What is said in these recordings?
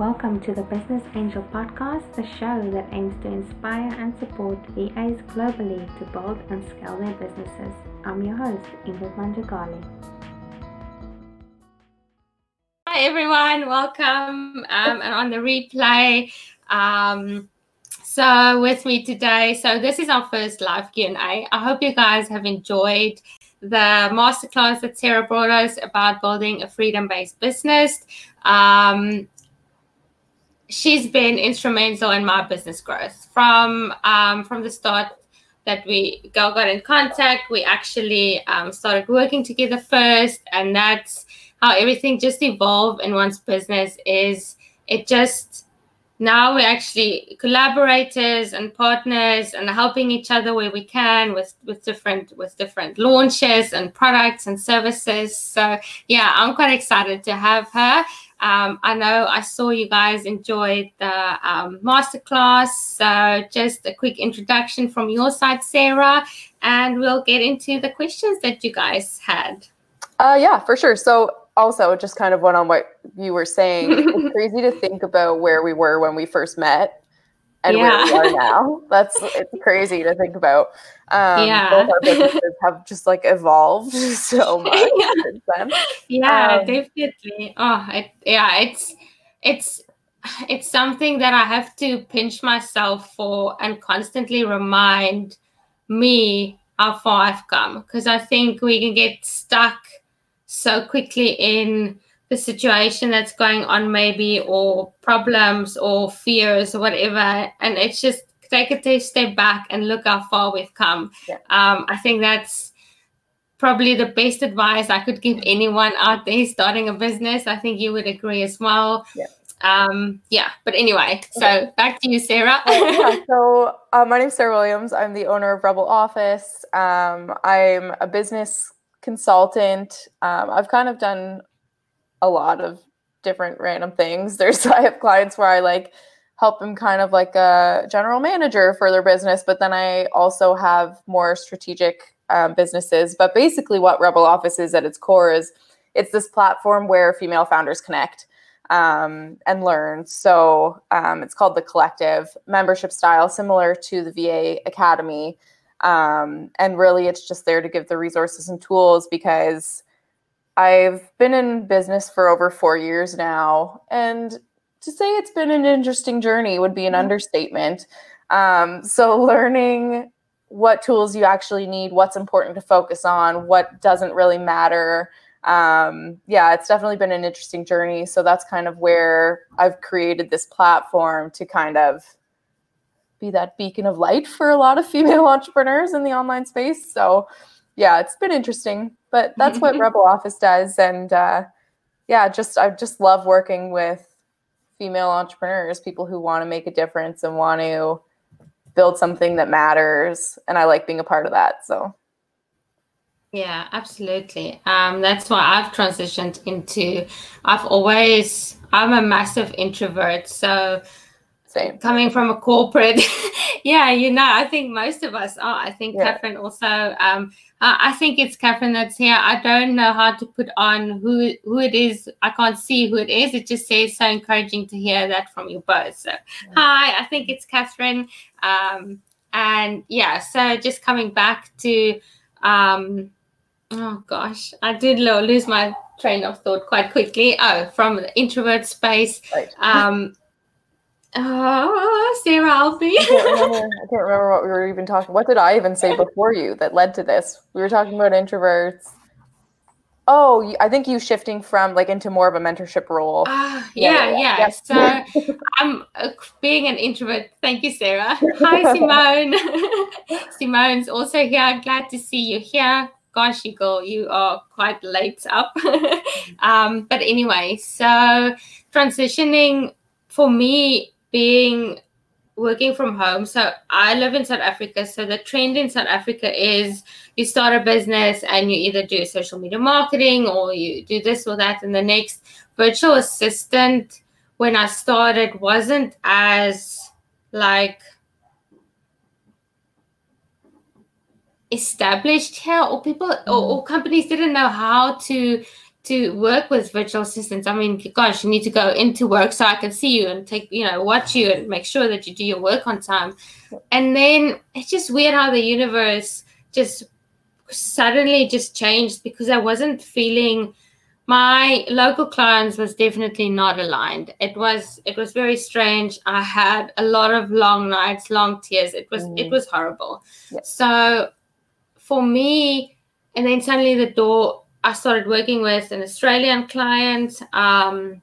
Welcome to the Business Angel Podcast, the show that aims to inspire and support VAs globally to build and scale their businesses. I'm your host, Ingrid Manjagali. Hi everyone, welcome um, and on the replay. Um, so with me today, so this is our first live Q&A. I hope you guys have enjoyed the masterclass that Sarah brought us about building a freedom-based business. Um, she's been instrumental in my business growth. From um, from the start that we got, got in contact we actually um, started working together first and that's how everything just evolved in one's business is it just now we're actually collaborators and partners and helping each other where we can with with different with different launches and products and services. So yeah i'm quite excited to have her um, I know I saw you guys enjoyed the um, masterclass. So, just a quick introduction from your side, Sarah, and we'll get into the questions that you guys had. Uh, yeah, for sure. So, also, just kind of one on what you were saying, it's crazy to think about where we were when we first met and yeah. where we are now. That's it's crazy to think about. Um, yeah, both our businesses have just like evolved so much yeah. since then. Yeah, um, definitely. Oh, it, yeah, it's it's it's something that I have to pinch myself for and constantly remind me how far I've come because I think we can get stuck so quickly in the situation that's going on maybe or problems or fears or whatever. And it's just take a step back and look how far we've come. Yeah. um, i think that's probably the best advice i could give anyone out there starting a business. I think you would agree as well. Yeah. Um yeah. But anyway so okay. back to you sarah. Yeah, so uh, my name is sarah williams. I'm the owner of rebel office. Um, i'm a business consultant. Um, i've kind of done a lot of different random things. There's I have clients where I like help them kind of like a general manager for their business, but then I also have more strategic um, businesses. But basically, what Rebel Office is at its core is it's this platform where female founders connect um, and learn. So um, it's called the Collective membership style, similar to the VA Academy. Um, and really, it's just there to give the resources and tools because I've been in business for over four years now, and to say it's been an interesting journey would be an mm-hmm. understatement. Um, so, learning what tools you actually need, what's important to focus on, what doesn't really matter. Um, yeah, it's definitely been an interesting journey. So, that's kind of where I've created this platform to kind of be that beacon of light for a lot of female entrepreneurs in the online space. So, yeah, it's been interesting, but that's what Rebel Office does. And uh, yeah, just I just love working with female entrepreneurs, people who want to make a difference and want to build something that matters. And I like being a part of that. So. Yeah, absolutely. Um, that's why I've transitioned into. I've always. I'm a massive introvert, so same. Coming from a corporate, yeah, you know, I think most of us are. I think yeah. Catherine also. Um, I think it's Catherine that's here. I don't know how to put on who who it is. I can't see who it is. It just says so encouraging to hear that from you both. So, yeah. hi, I think it's Catherine. Um, and yeah, so just coming back to, um, oh gosh, I did lose my train of thought quite quickly. Oh, from the introvert space. Right. Um, Oh, Sarah Alfie. I, can't remember, I can't remember what we were even talking. What did I even say before you that led to this? We were talking about introverts. Oh, I think you shifting from like into more of a mentorship role. Uh, yeah, yeah. yeah. So I'm uh, being an introvert. Thank you, Sarah. Hi, Simone. Simone's also here. Glad to see you here. Gosh, you girl, you are quite late up. um, but anyway, so transitioning for me being working from home. So I live in South Africa. So the trend in South Africa is you start a business and you either do social media marketing or you do this or that. And the next virtual assistant, when I started, wasn't as like established here or people or, or companies didn't know how to to work with virtual assistants. I mean, gosh, you need to go into work so I can see you and take, you know, watch you and make sure that you do your work on time. And then it's just weird how the universe just suddenly just changed because I wasn't feeling my local clients was definitely not aligned it was it was very strange i had a lot of long nights long tears it was mm. it was horrible so for me and then suddenly the door i started working with an australian client um,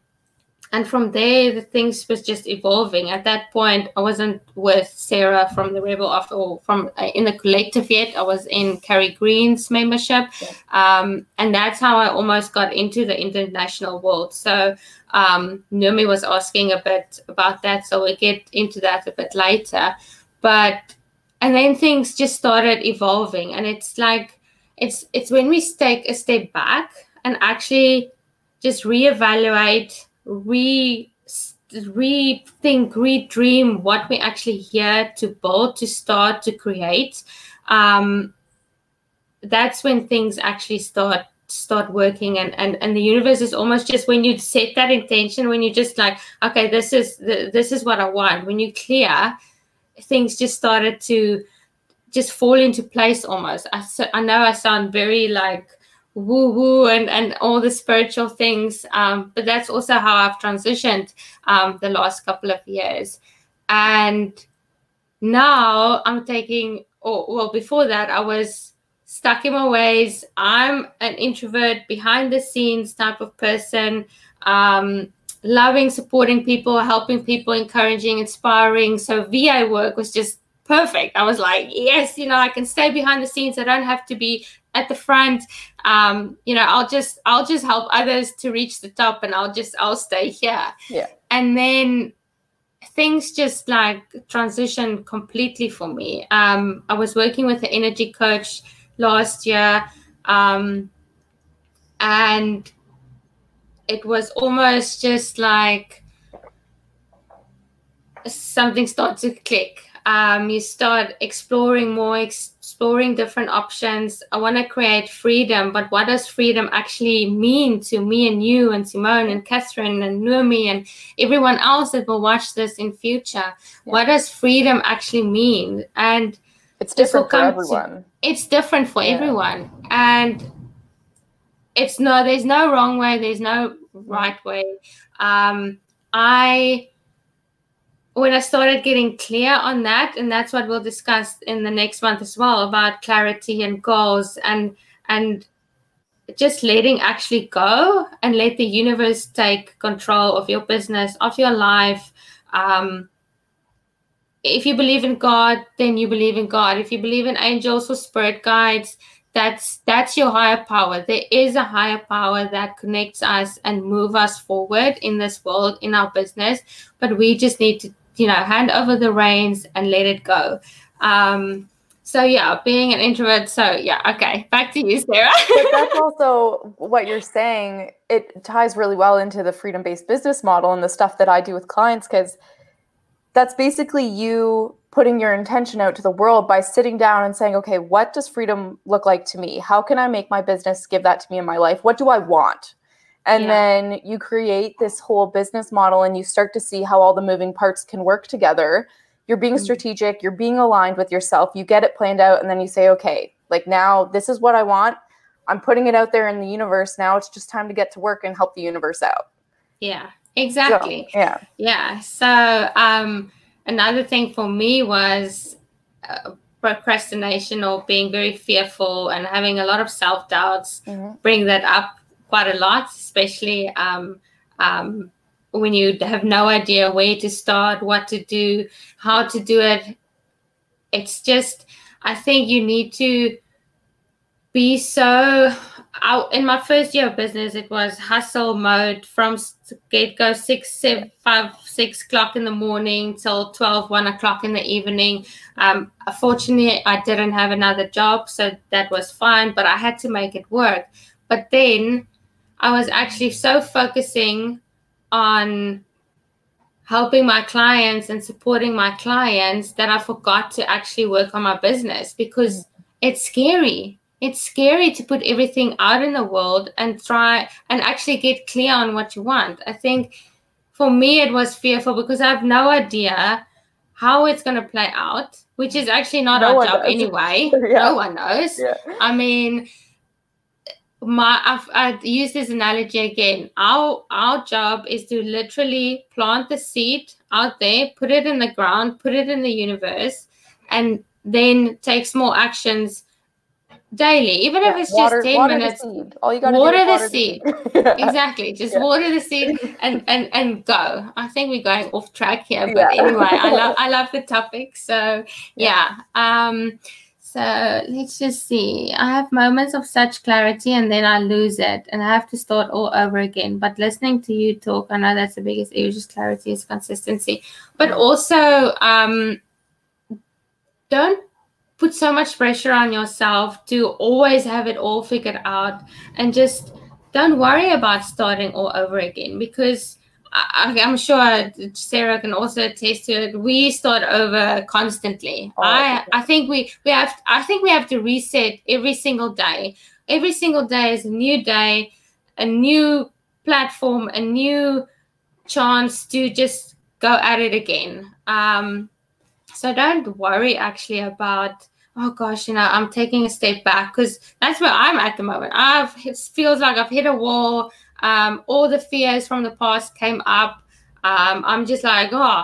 and from there the things was just evolving. At that point i wasn't with sarah from the rebel after all from uh, in the collective yet. I was in carrie green's membership. Yeah. um, and that's how i almost got into the international world. So um, Numi was asking a bit about that so we'll get into that a bit later. But and then things just started evolving and it's like it's it's when we take a step back and actually just reevaluate re rethink, redream what we're actually here to build, to start, to create. Um, that's when things actually start start working and, and and the universe is almost just when you set that intention when you just like okay this is the, this is what i want when you clear things just started to just fall into place almost i, I know i sound very like woo woo and, and all the spiritual things. Um, but that's also how I've transitioned um, the last couple of years. And now I'm taking, or well, before that, I was stuck in my ways. I'm an introvert, behind the scenes type of person. Um, loving supporting people, helping people, encouraging, inspiring. So VA work was just perfect. I was like, yes, you know, I can stay behind the scenes. I don't have to be at the front. Um, you know, I'll just I'll just help others to reach the top and I'll just I'll stay here. Yeah. And then things just like transition completely for me. Um, I was working with an energy coach last year. Um, and it was almost just like something started to click um, you start exploring more, exploring different options. I want to create freedom, but what does freedom actually mean to me and you and Simone and Catherine and Numi and everyone else that will watch this in future? Yeah. What does freedom actually mean? And it's different for everyone. To, it's different for yeah. everyone, and it's no, there's no wrong way, there's no right way. Um, I when I started getting clear on that, and that's what we'll discuss in the next month as well about clarity and goals and and just letting actually go and let the universe take control of your business, of your life. Um, if you believe in God, then you believe in God. If you believe in angels or spirit guides, that's that's your higher power. There is a higher power that connects us and move us forward in this world, in our business. But we just need to you know, hand over the reins and let it go. Um, so yeah, being an introvert. So yeah, okay, back to you, Sarah. but that's also what you're saying. It ties really well into the freedom-based business model and the stuff that I do with clients because that's basically you putting your intention out to the world by sitting down and saying, okay, what does freedom look like to me? How can I make my business give that to me in my life? What do I want? And yeah. then you create this whole business model and you start to see how all the moving parts can work together. You're being mm-hmm. strategic you're being aligned with yourself you get it planned out and then you say okay like now this is what i want. I'm putting it out there in the universe. Now it's just time to get to work and help the universe out. Yeah exactly. so, yeah. Yeah so um another thing for me was uh, procrastination or being very fearful and having a lot of self-doubts. Mm-hmm. bring that up quite a lot, especially um, um, when you have no idea where to start, what to do, how to do it. It's just, I think you need to be so. I, in my first year of business, it was hustle mode from get go six, seven, five, six o'clock in the morning till 12, one o'clock in the evening. Um, fortunately, I didn't have another job, so that was fine, but I had to make it work. But then I was actually so focusing on helping my clients and supporting my clients that I forgot to actually work on my business because it's scary. it's scary to put everything out in the world and try and actually get clear on what you want. I think for me it was fearful because I have no idea how it's going to play out, which is actually not No our job knows. anyway. Yeah. No one knows. Yeah. I mean, my I've, I use this analogy again. Our our job is to literally plant the seed out there, put it in the ground, put it in the universe, and then take small actions daily, even if it's water, just ten water minutes. The. All you got to Water do the is water seed. The seed. Exactly. Just Yeah. water the seed and and and go. I think we're going off track here, but Yeah. anyway, I love I love the topic. So yeah. Um. So let's just see. I have moments of such clarity and then I lose it and I have to start all over again. But listening to you talk, I know that's the biggest issue. Just clarity is consistency, but also um. Don't put so much pressure on yourself to always have it all figured out and just don't worry about starting all over again because I, I'm sure Sarah can also attest to it. We start over constantly. Oh, I okay. I think we we have I think we have to reset every single day. Every single day is a new day, a new platform, a new chance to just go at it again. Um, so don't worry actually about oh gosh, you know, I'm taking a step back because that's where I'm at the moment. I've it feels like I've hit a wall. Um, all the fears from the past came up. Um, I'm just like, oh,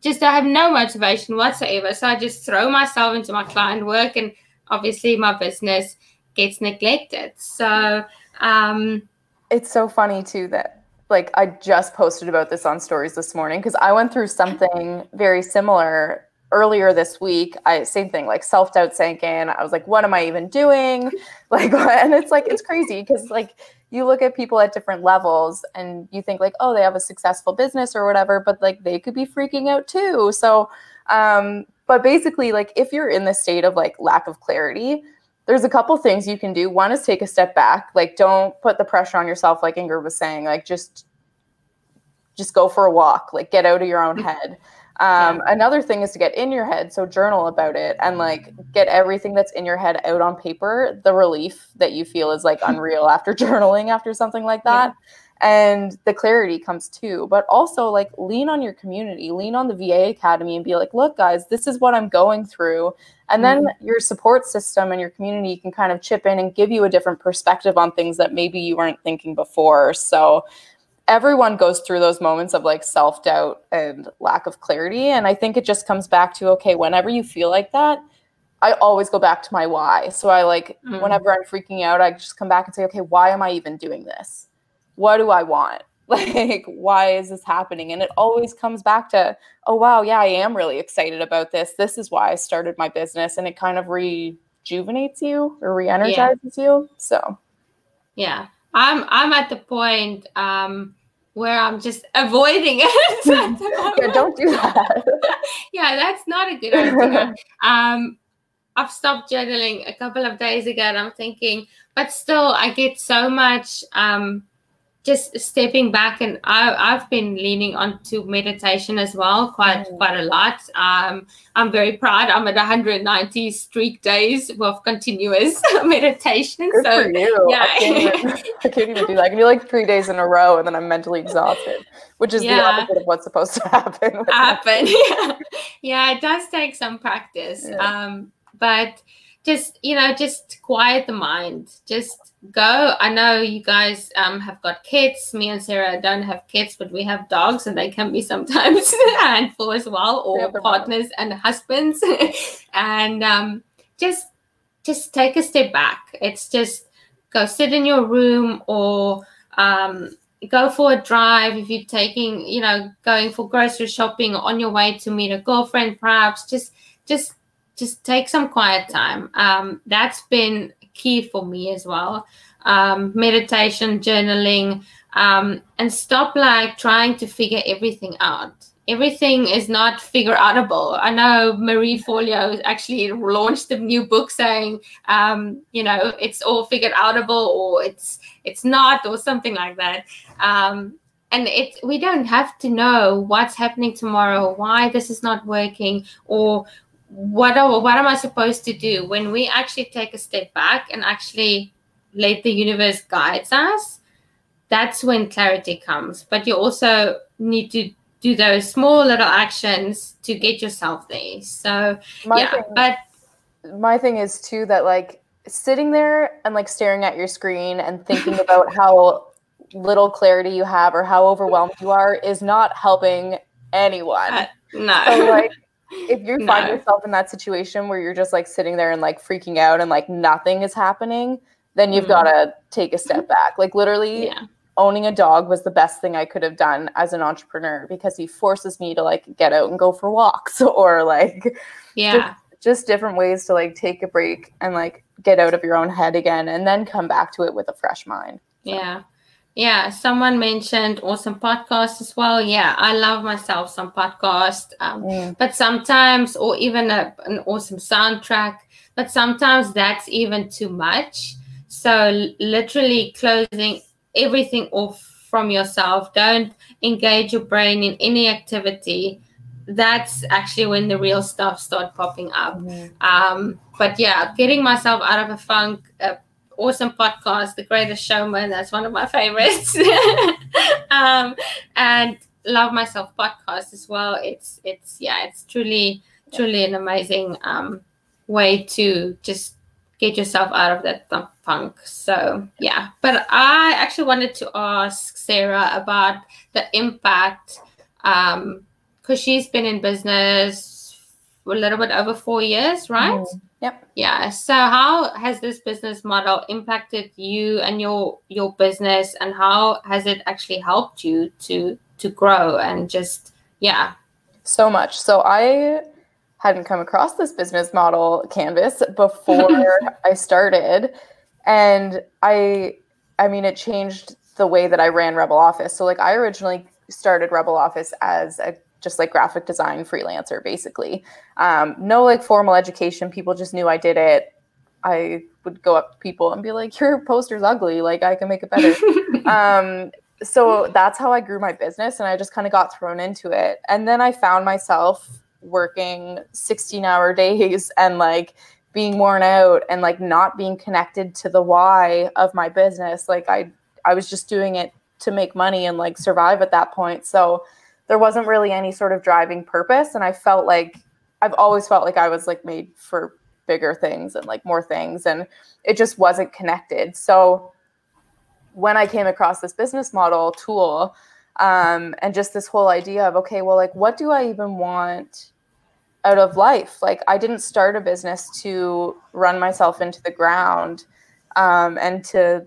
just I have no motivation whatsoever. So I just throw myself into my client work, and obviously my business gets neglected. So um, it's so funny too that like I just posted about this on stories this morning because I went through something very similar earlier this week. I same thing like self doubt sank in. I was like, what am I even doing? Like, and it's like it's crazy because like you look at people at different levels and you think like, oh, they have a successful business or whatever, but like they could be freaking out too. So, um, but basically, like if you're in the state of like lack of clarity, there's a couple things you can do. One is take a step back. Like don't put the pressure on yourself like Ingrid was saying. Like just just go for a walk. Like get out of your own head. Um, Another thing is to get in your head. So journal about it and like get everything that's in your head out on paper. The relief that you feel is like unreal after journaling after something like Yeah. that. And the clarity comes too. But also like lean on your community, lean on the VA Academy and be like, look, guys, this is what I'm going through. And then your support system and your community can kind of chip in and give you a different perspective on things that maybe you weren't thinking before. So everyone goes through those moments of like self doubt and lack of clarity. And I think it just comes back to okay, whenever you feel like that, I always go back to my why. So I like, Mm. whenever I'm freaking out, I just come back and say, okay, why am I even doing this? What do I want? Like, why is this happening? And it always comes back to, oh, wow, yeah, I am really excited about this. This is why I started my business. And it kind of rejuvenates you or re energizes you. So, yeah, I'm I'm at the point um, where I'm just avoiding it. yeah, don't do that. yeah, that's not a good idea. um, I've stopped journaling a couple of days ago, and I'm thinking, but still, I get so much. Um, just stepping back, and I, I've been leaning onto meditation as well, quite Mm. quite a lot. Um, I'm very proud. I'm at 190 streak days of continuous meditation. Good so yeah. I, can't even, I can't even do that. I can do like three days in a row and then I'm mentally exhausted, which is the opposite of what's supposed to happen. happen. yeah. yeah, it does take some practice. Yeah. Um, but just you know, just quiet the mind. Just go. I know you guys um have got kids. Me and Sarah don't have kids, but we have dogs, and they can be sometimes a handful as well, or have their moments. partners and husbands. and um, just just take a step back. It's just go sit in your room or um, go for a drive if you're taking you know going for grocery shopping on your way to meet a girlfriend perhaps just just just take some quiet time. Um, that's been key for me as well. Um, meditation journaling um, and stop like trying to figure everything out. Everything is not figure outable. I know Marie Forleo actually launched a new book saying um, you know it's all figured outable or it's it's not or something like that. Um, and it we don't have to know what's happening tomorrow why this is not working or what are, what am I supposed to do when we actually take a step back and actually let the universe guides us? That's when clarity comes. But you also need to do those small little actions to get yourself there. So my yeah, thing, but my thing is too that like sitting there and like staring at your screen and thinking about how little clarity you have or how overwhelmed you are is not helping anyone. Uh, no. So like if you no. find yourself in that situation where you're just like sitting there and like freaking out and like nothing is happening, then you've mm. got to take a step back. Like literally yeah. owning a dog was the best thing I could have done as an entrepreneur because he forces me to like get out and go for walks or like yeah. Just, just different ways to like take a break and like get out of your own head again and then come back to it with a fresh mind. So. Yeah. Yeah, someone mentioned awesome podcast as well. Yeah, I love myself some podcast, um, mm. but sometimes, or even a, an awesome soundtrack, but sometimes that's even too much. So, literally closing everything off from yourself. Don't engage your brain in any activity. That's actually when the real stuff start popping up. Mm. Um, but yeah, getting myself out of a funk, uh, awesome podcast, The Greatest Showman. That's one of my favorites. um, and Love Myself podcast as well. It's it's yeah, it's truly truly an amazing um, way to just get yourself out of that funk. So yeah, but I actually wanted to ask Sarah about the impact because um, she's been in business a little bit over four years, right? Mm. Yep. Yeah. So how has this business model impacted you and your your business and how has it actually helped you to to grow and just yeah. So much. So I hadn't come across this business model canvas before I started and I I mean it changed the way that I ran Rebel Office. So like I originally started Rebel Office as a just like graphic design freelancer, basically. Um, no like formal education. People just knew I did it. I would go up to people and be like, "Your poster's ugly. Like I can make it better." um, so that's how I grew my business, and I just kind of got thrown into it. And then I found myself working 16 hour days and like being worn out and like not being connected to the why of my business like i i was just doing it to make money and like survive at that point so there wasn't really any sort of driving purpose. And I felt like I've always felt like I was like made for bigger things and like more things. And it just wasn't connected. So when I came across this business model tool, um, and just this whole idea of, okay, well, like, what do I even want out of life? Like, I didn't start a business to run myself into the ground um, and to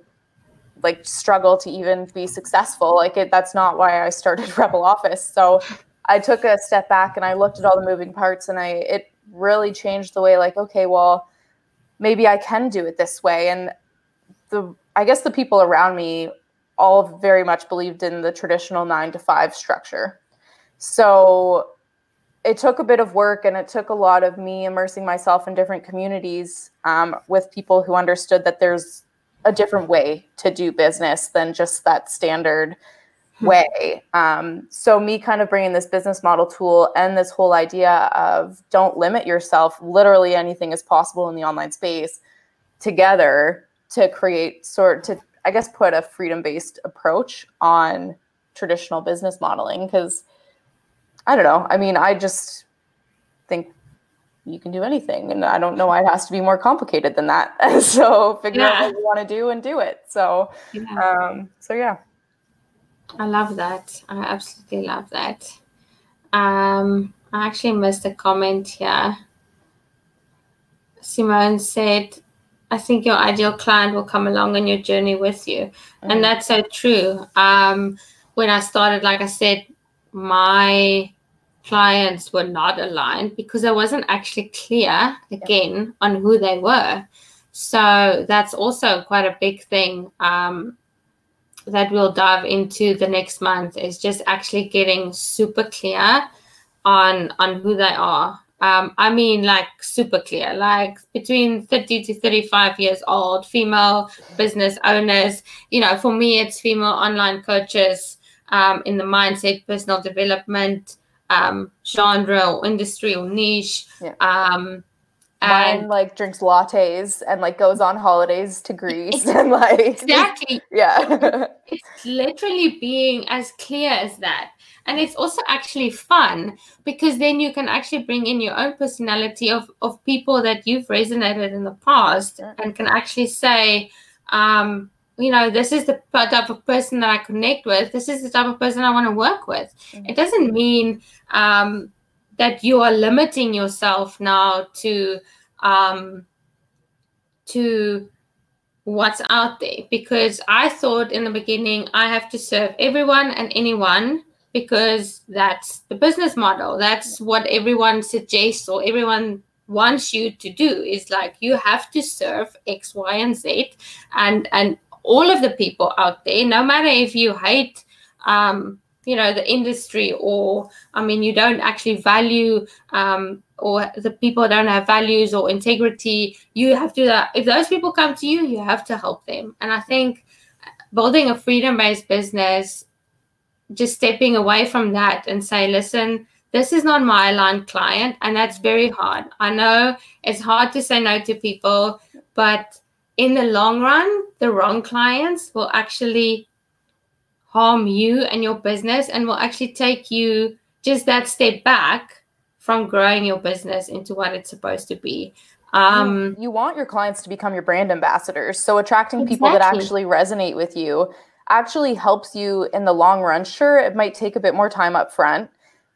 like struggle to even be successful. Like it, that's not why I started Rebel Office. So I took a step back and I looked at all the moving parts and I it really changed the way like okay, well, maybe I can do it this way. And the I guess the people around me all very much believed in the traditional 9 to 5 structure. So it took a bit of work and it took a lot of me immersing myself in different communities um, with people who understood that there's a different way to do business than just that standard hmm. way. Um, so, me kind of bringing this business model tool and this whole idea of don't limit yourself, literally anything is possible in the online space together to create sort to, I guess, put a freedom based approach on traditional business modeling. Because I don't know. I mean, I just think you can do anything. And I don't know why it has to be more complicated than that. so figure yeah. out what you want to do and do it. So, yeah. Um, so yeah. I love that. I absolutely love that. Um, I actually missed a comment here. Simone said, I think your ideal client will come along on your journey with you. Mm. And that's so true. Um, when I started, like I said, my clients were not aligned because I wasn't actually clear again on who they were. So that's also quite a big thing um, that we'll dive into the next month is just actually getting super clear on on who they are. Um, I mean, like super clear, like between 30 to 35 years old, female business owners. You know, for me, it's female online coaches um, in the mindset, personal development, um, genre or industry or niche. Yeah. Um, Mine and like drinks lattes and like goes on holidays to Greece and like exactly, yeah. it's literally being as clear as that. And it's also actually fun because then you can actually bring in your own personality of, of people that you've resonated in the past and can actually say, um, you know, this is the type of person that I connect with. This is the type of person I want to work with. Mhm. It doesn't mean um, that you are limiting yourself now to um, to what's out there because I thought in the beginning I have to serve everyone and anyone because that's the business model. That's what everyone suggests or everyone wants you to do is like you have to serve X, Y, and Z and and all of the people out there, no matter if you hate um, you know, the industry or I mean you don't actually value um or the people don't have values or integrity, you have to that if those people come to you, you have to help them. And I think building a freedom-based business just stepping away from that and say, listen, this is not my aligned client, and that's very hard. I know it's hard to say no to people, but in the long run, the wrong clients will actually harm you and your business and will actually take you just that step back from growing your business into what it's supposed to be. Um, you want your clients to become your brand ambassadors. So attracting people that actually resonate with you actually helps you in the long run. Sure, it might take a bit more time up front.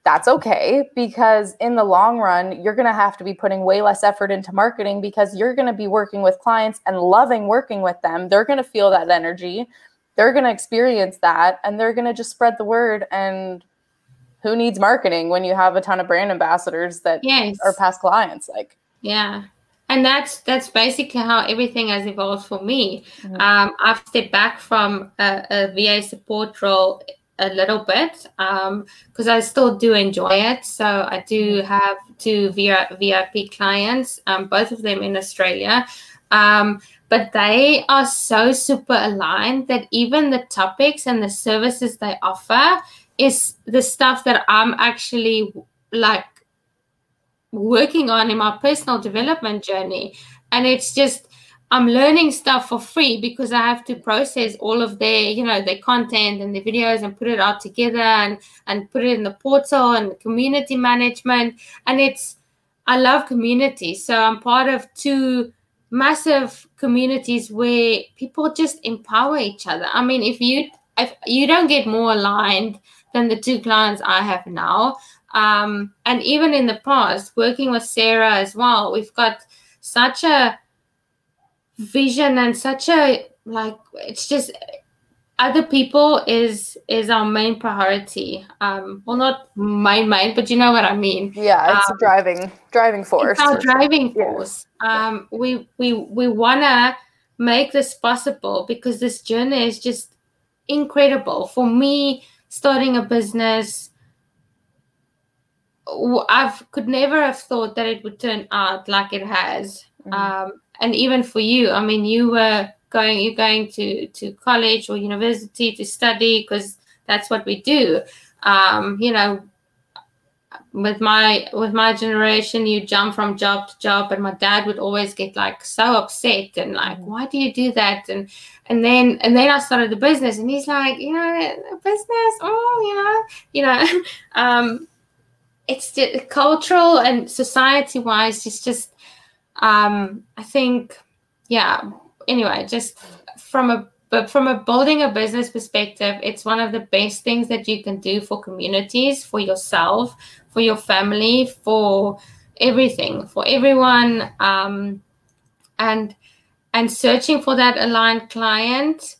That's okay because in the long run, you're going to have to be putting way less effort into marketing because you're going to be working with clients and loving working with them. They're going to feel that energy. They're going to experience that and they're going to just spread the word and who needs marketing when you have a ton of brand ambassadors that yes. are past clients like Yeah. And that's that's basically how everything has evolved for me. Mhm. Um, I've stepped back from a, a VA support role a little bit because I still do enjoy it. So I do have two VIP clients, um, both of them in Australia. Um, but they are so super aligned that even the topics and the services they offer is the stuff that I'm actually like working on in my personal development journey. And it's just I'm learning stuff for free because I have to process all of their, you know, their content and their videos and put it all together and and put it in the portal and community management. And it's I love community. So I'm part of two massive communities where people just empower each other. I mean, if you if you don't get more aligned than the two clients I have now, um, and even in the past, working with Sarah as well, we've got such a vision and such a like it's just other people is is our main priority um well not my main but you know what i mean Yeah, it's a Um, driving driving force. it's our sure. driving Yeah. force um we we we want to make this possible because this journey is just incredible for me starting a business I've could never have thought that it would turn out like it has Mhm. um, and even for you i mean you were going you're going to to college or university to study because that's what we do. Um, you know with my with my generation you jump from job to job and my dad would always get like so upset and like Mhm. why do you do that? And and then and then i started the business and he's like you know business oh you know you know. Um it's just cultural and society wise it's just um i think yeah anyway just from a but from a building a business perspective it's one of the best things that you can do for communities for yourself for your family for everything for everyone. Um and and searching for that aligned client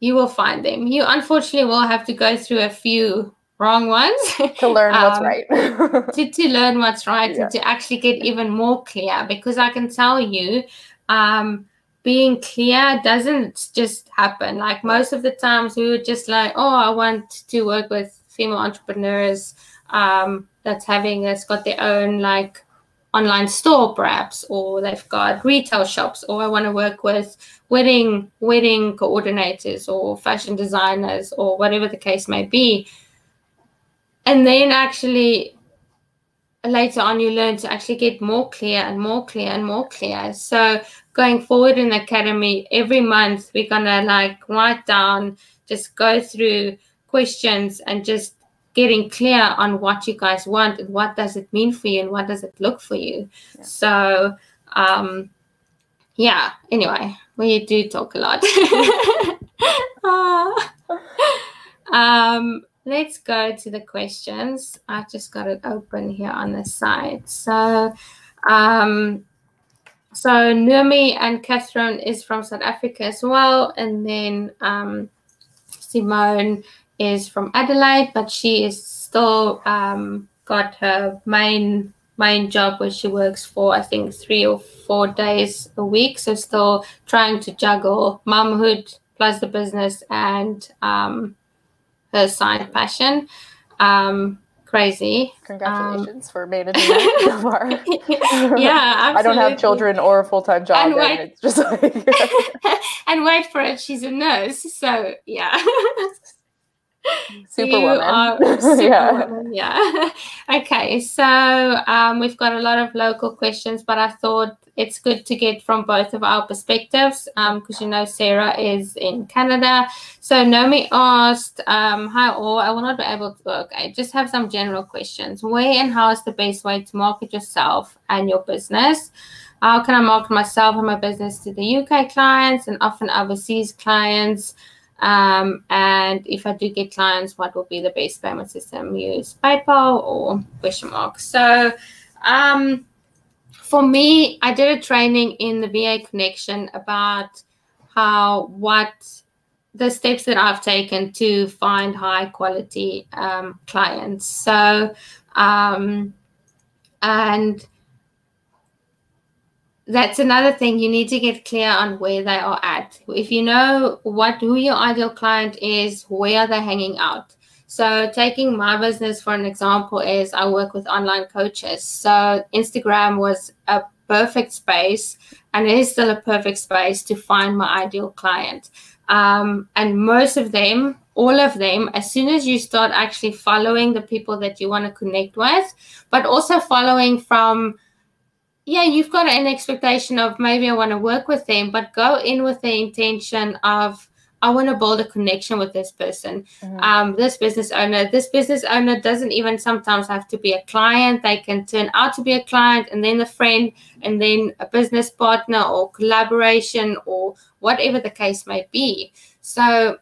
you will find them. You unfortunately will have to go through a few wrong ones. To learn what's um, right. to, to learn what's right Yeah. and to actually get even more clear because i can tell you um being clear doesn't just happen. Like most of the times we were just like oh i want to work with female entrepreneurs um that's having that's got their own like online store perhaps or they've got retail shops or i want to work with wedding wedding coordinators or fashion designers or whatever the case may be and then actually later on you learn to actually get more clear and more clear and more clear. So going forward in the academy every month we're gonna like write down just go through questions and just getting clear on what you guys want and what does it mean for you and what does it look for you. Yeah. so um yeah. Anyway we do talk a lot. Um let's go to the questions. I've just got it open here on the side. So, um, so Numi and Catherine is from South Africa as well, and then um, Simone is from Adelaide, but she is still um, got her main main job where she works for I think three or four days a week. So still trying to juggle momhood plus the business and um, her side passion. Um, crazy. Congratulations um, for managing that so far. yeah, absolutely. I don't have children or a full time job, and, wait, and it's just like and wait for it. She's a nurse, so yeah. Superwoman. Superwoman. yeah. yeah. okay, so um, we've got a lot of local questions, but I thought it's good to get from both of our perspectives because um, you know Sarah is in Canada. So Nomi asked, um, "Hi all, I will not be able to work. I just have some general questions. Where and how is the best way to market yourself and your business?" How can I market myself and my business to the UK clients and often overseas clients? Um, and if I do get clients, what will be the best payment system? Use PayPal or question mark. So um, for me, I did a training in the VA connection about how what the steps that I've taken to find high quality um, clients. So, um, and that's another thing you need to get clear on where they are at. If you know what who your ideal client is, where are they hanging out? So, taking my business for an example, is I work with online coaches. So, Instagram was a perfect space, and it is still a perfect space to find my ideal client. Um, and most of them, all of them, as soon as you start actually following the people that you want to connect with, but also following from yeah, you've got an expectation of maybe I want to work with them, but go in with the intention of I want to build a connection with this person, mm-hmm. um, this business owner. This business owner doesn't even sometimes have to be a client. They can turn out to be a client and then a friend and then a business partner or collaboration or whatever the case may be. So,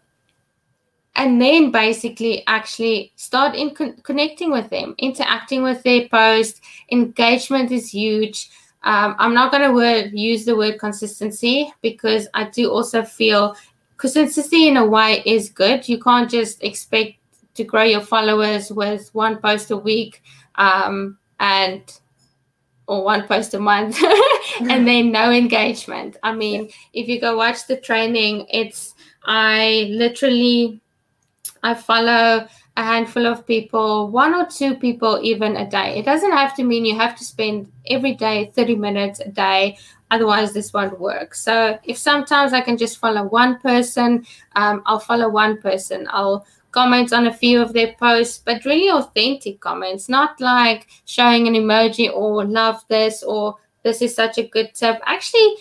and then basically actually start in con- connecting with them, interacting with their post. Engagement is huge. Um, I'm not going to use the word consistency because I do also feel consistency in a way is good. You can't just expect to grow your followers with one post a week um, and or one post a month and then no engagement. I mean, if you go watch the training, it's I literally I follow a handful of people, one or two people even a day. It doesn't have to mean you have to spend every day 30 minutes a day. Otherwise, this won't work. So, if sometimes I can just follow one person, um, I'll follow one person. I'll comment on a few of their posts, but really authentic comments, not like showing an emoji or love this or this is such a good tip. Actually,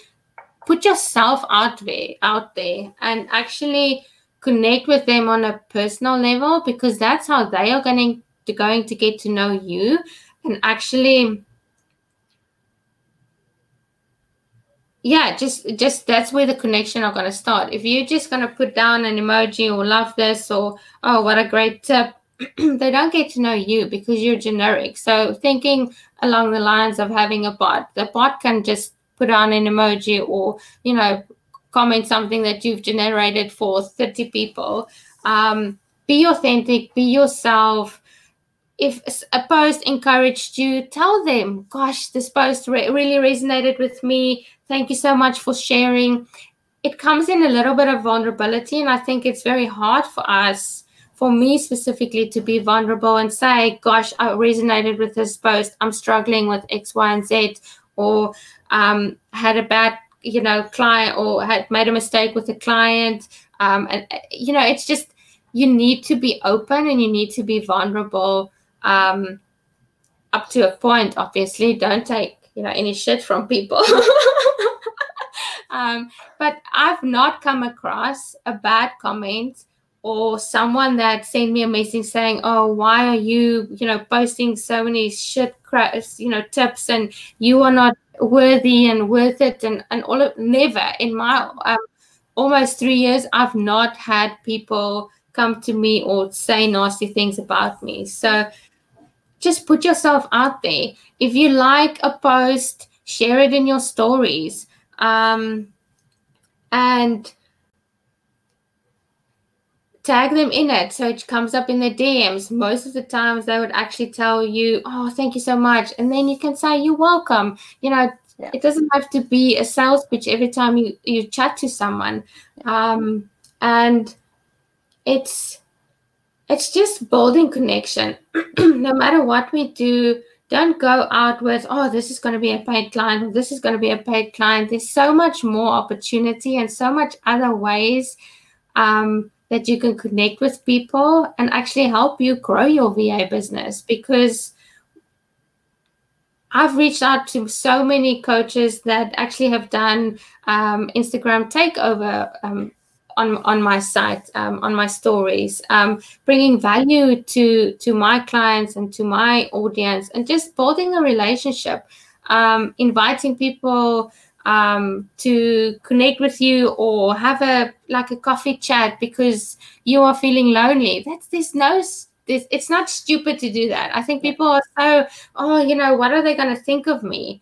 put yourself out there, out there, and actually connect with them on a personal level because that's how they are going to going to get to know you and actually yeah just just that's where the connection are going to start. If you're just going to put down an emoji or love this or oh what a great tip they don't get to know you because you're generic. So thinking along the lines of having a bot the bot can just put on an emoji or you know comment something that you've generated for 30 people. Um, be authentic, be yourself. If a post encouraged you, tell them, gosh, this post re- really resonated with me. Thank you so much for sharing. It comes in a little bit of vulnerability, and I think it's very hard for us, for me specifically, to be vulnerable and say, gosh, I resonated with this post. I'm struggling with X, Y, and Z, or um, had a bad you know client or had made a mistake with a client um, and you know it's just you need to be open and you need to be vulnerable um, up to a point. Obviously, don't take you know any shit from people. um, but I've not come across a bad comment or someone that sent me a message saying, "Oh, why are you, you know, posting so many shit, you know, tips, and you are not worthy and worth it," and and all of never in my um, almost three years, I've not had people come to me or say nasty things about me. So just put yourself out there. If you like a post, share it in your stories. Um, and tag them in it so it comes up in the DMs. Most of the times they would actually tell you, Oh, thank you so much. And then you can say, You're welcome. You know, yeah. it doesn't have to be a sales pitch every time you, you chat to someone. Um, and it's it's just building connection. no matter what we do, don't go out with, oh, this is going to be a paid client, or this is going to be a paid client. There's so much more opportunity and so much other ways um, that you can connect with people and actually help you grow your VA business because I've reached out to so many coaches that actually have done um, Instagram takeover um, on on my site um, on my stories um, bringing value to to my clients and to my audience and just building a relationship um, inviting people um, to connect with you or have a like a coffee chat because you are feeling lonely. That's there's no this it's not stupid to do that. I think people are so oh you know what are they going to think of me?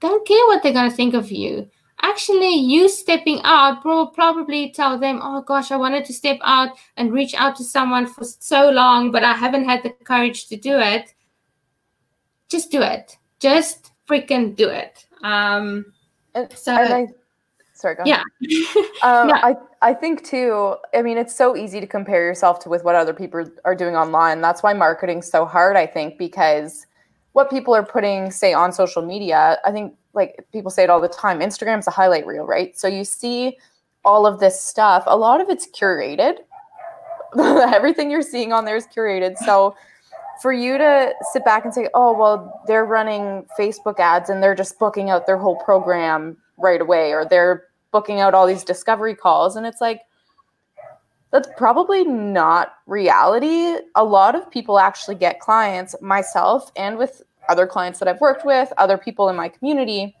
Don't care what they're going to think of you. Actually you stepping out will probably tell them oh gosh i wanted to step out and reach out to someone for so long but i haven't had the courage to do it. Just do it. Just freaking do it. Um and so and I, sorry go yeah. Um, yeah. i i think too i mean it's so easy to compare yourself to with what other people are doing online. That's why marketing's so hard i think because what people are putting say on social media i think like people say it all the time instagram's a highlight reel right? So you see all of this stuff a lot of it's curated. Everything you're seeing on there is curated. So for you to sit back and say oh well they're running facebook ads and they're just booking out their whole program right away or they're booking out all these discovery calls and it's like that's probably not reality. A lot of people actually get clients, myself and with other clients that I've worked with, other people in my community,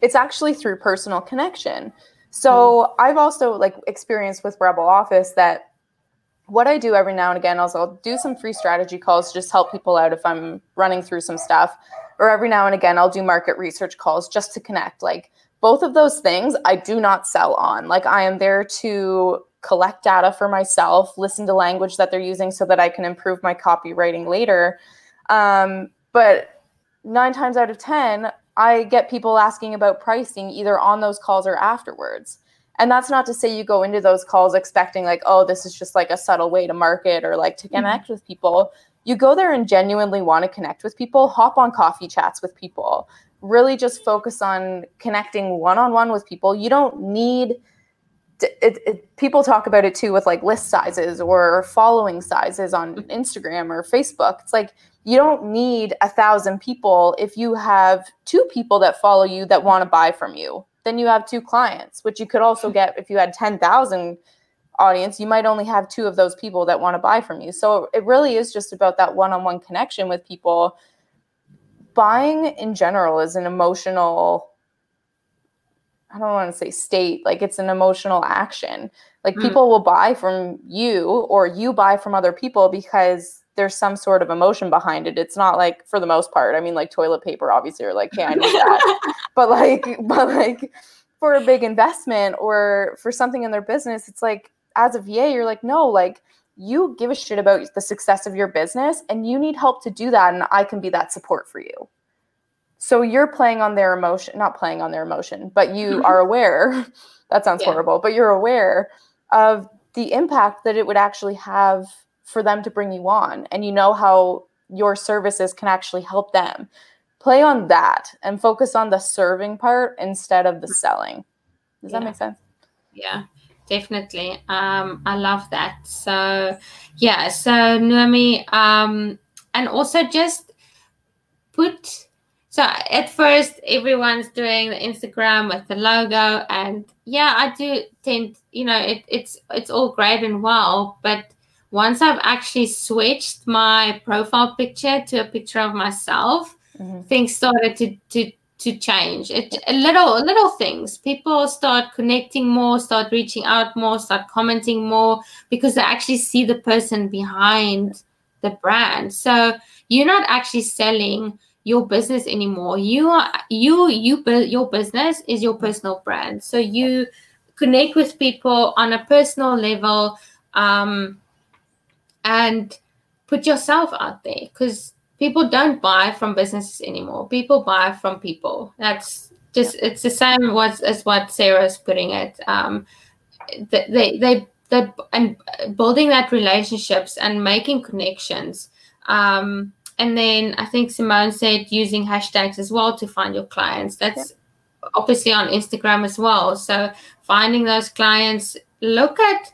it's actually through personal connection. So mm. I've also like experienced with Rebel Office that what I do every now and again is I'll do some free strategy calls to just help people out if I'm running through some stuff. Or every now and again I'll do market research calls just to connect. Like both of those things I do not sell on. Like I am there to collect data for myself, listen to language that they're using so that I can improve my copywriting later. Um, but nine times out of 10, I get people asking about pricing either on those calls or afterwards. And that's not to say you go into those calls expecting, like, oh, this is just like a subtle way to market or like to mm-hmm. connect mm-hmm. with people. You go there and genuinely want to connect with people, hop on coffee chats with people, really just focus on connecting one on one with people. You don't need it, it, people talk about it too with like list sizes or following sizes on mm-hmm. Instagram or Facebook. It's like you don't need a thousand people if you have two people that follow you that want to buy from you. Then you have two clients, which you could also get if you had 10,000 audience, you might only have two of those people that want to buy from you. So it really is just about that one on one connection with people. Buying in general is an emotional I don't want to say state, like it's an emotional action. Like mm. people will buy from you or you buy from other people because there's some sort of emotion behind it. It's not like for the most part. I mean, like toilet paper, obviously, or like, hey, I need that. but like, but like for a big investment or for something in their business, it's like as a VA, you're like, no, like you give a shit about the success of your business and you need help to do that. And I can be that support for you. So you're playing on their emotion, not playing on their emotion, but you mm-hmm. are aware. that sounds yeah. horrible, but you're aware of the impact that it would actually have for them to bring you on. And you know how your services can actually help them. Play on that and focus on the serving part instead of the selling. Does yeah. that make sense? Yeah definitely um i love that so yeah so Naomi, um and also just put so at first everyone's doing the instagram with the logo and yeah i do tend you know it, it's it's all great and well but once i've actually switched my profile picture to a picture of myself mm-hmm. things started to to to change. It little little things. People start connecting more start reaching out more start commenting more because they actually see the person behind the brand. So you're not actually selling your business anymore. You are you you build your business is your personal brand. So you connect with people on a personal level um, and put yourself out there because people don't buy from businesses anymore. People buy from people. That's just it's the same was as what Sarah's putting it. Um, they they they and building that relationships and making connections. Um, and then I think Simone said using hashtags as well to find your clients. That's yeah. obviously on Instagram as well. So finding those clients, look at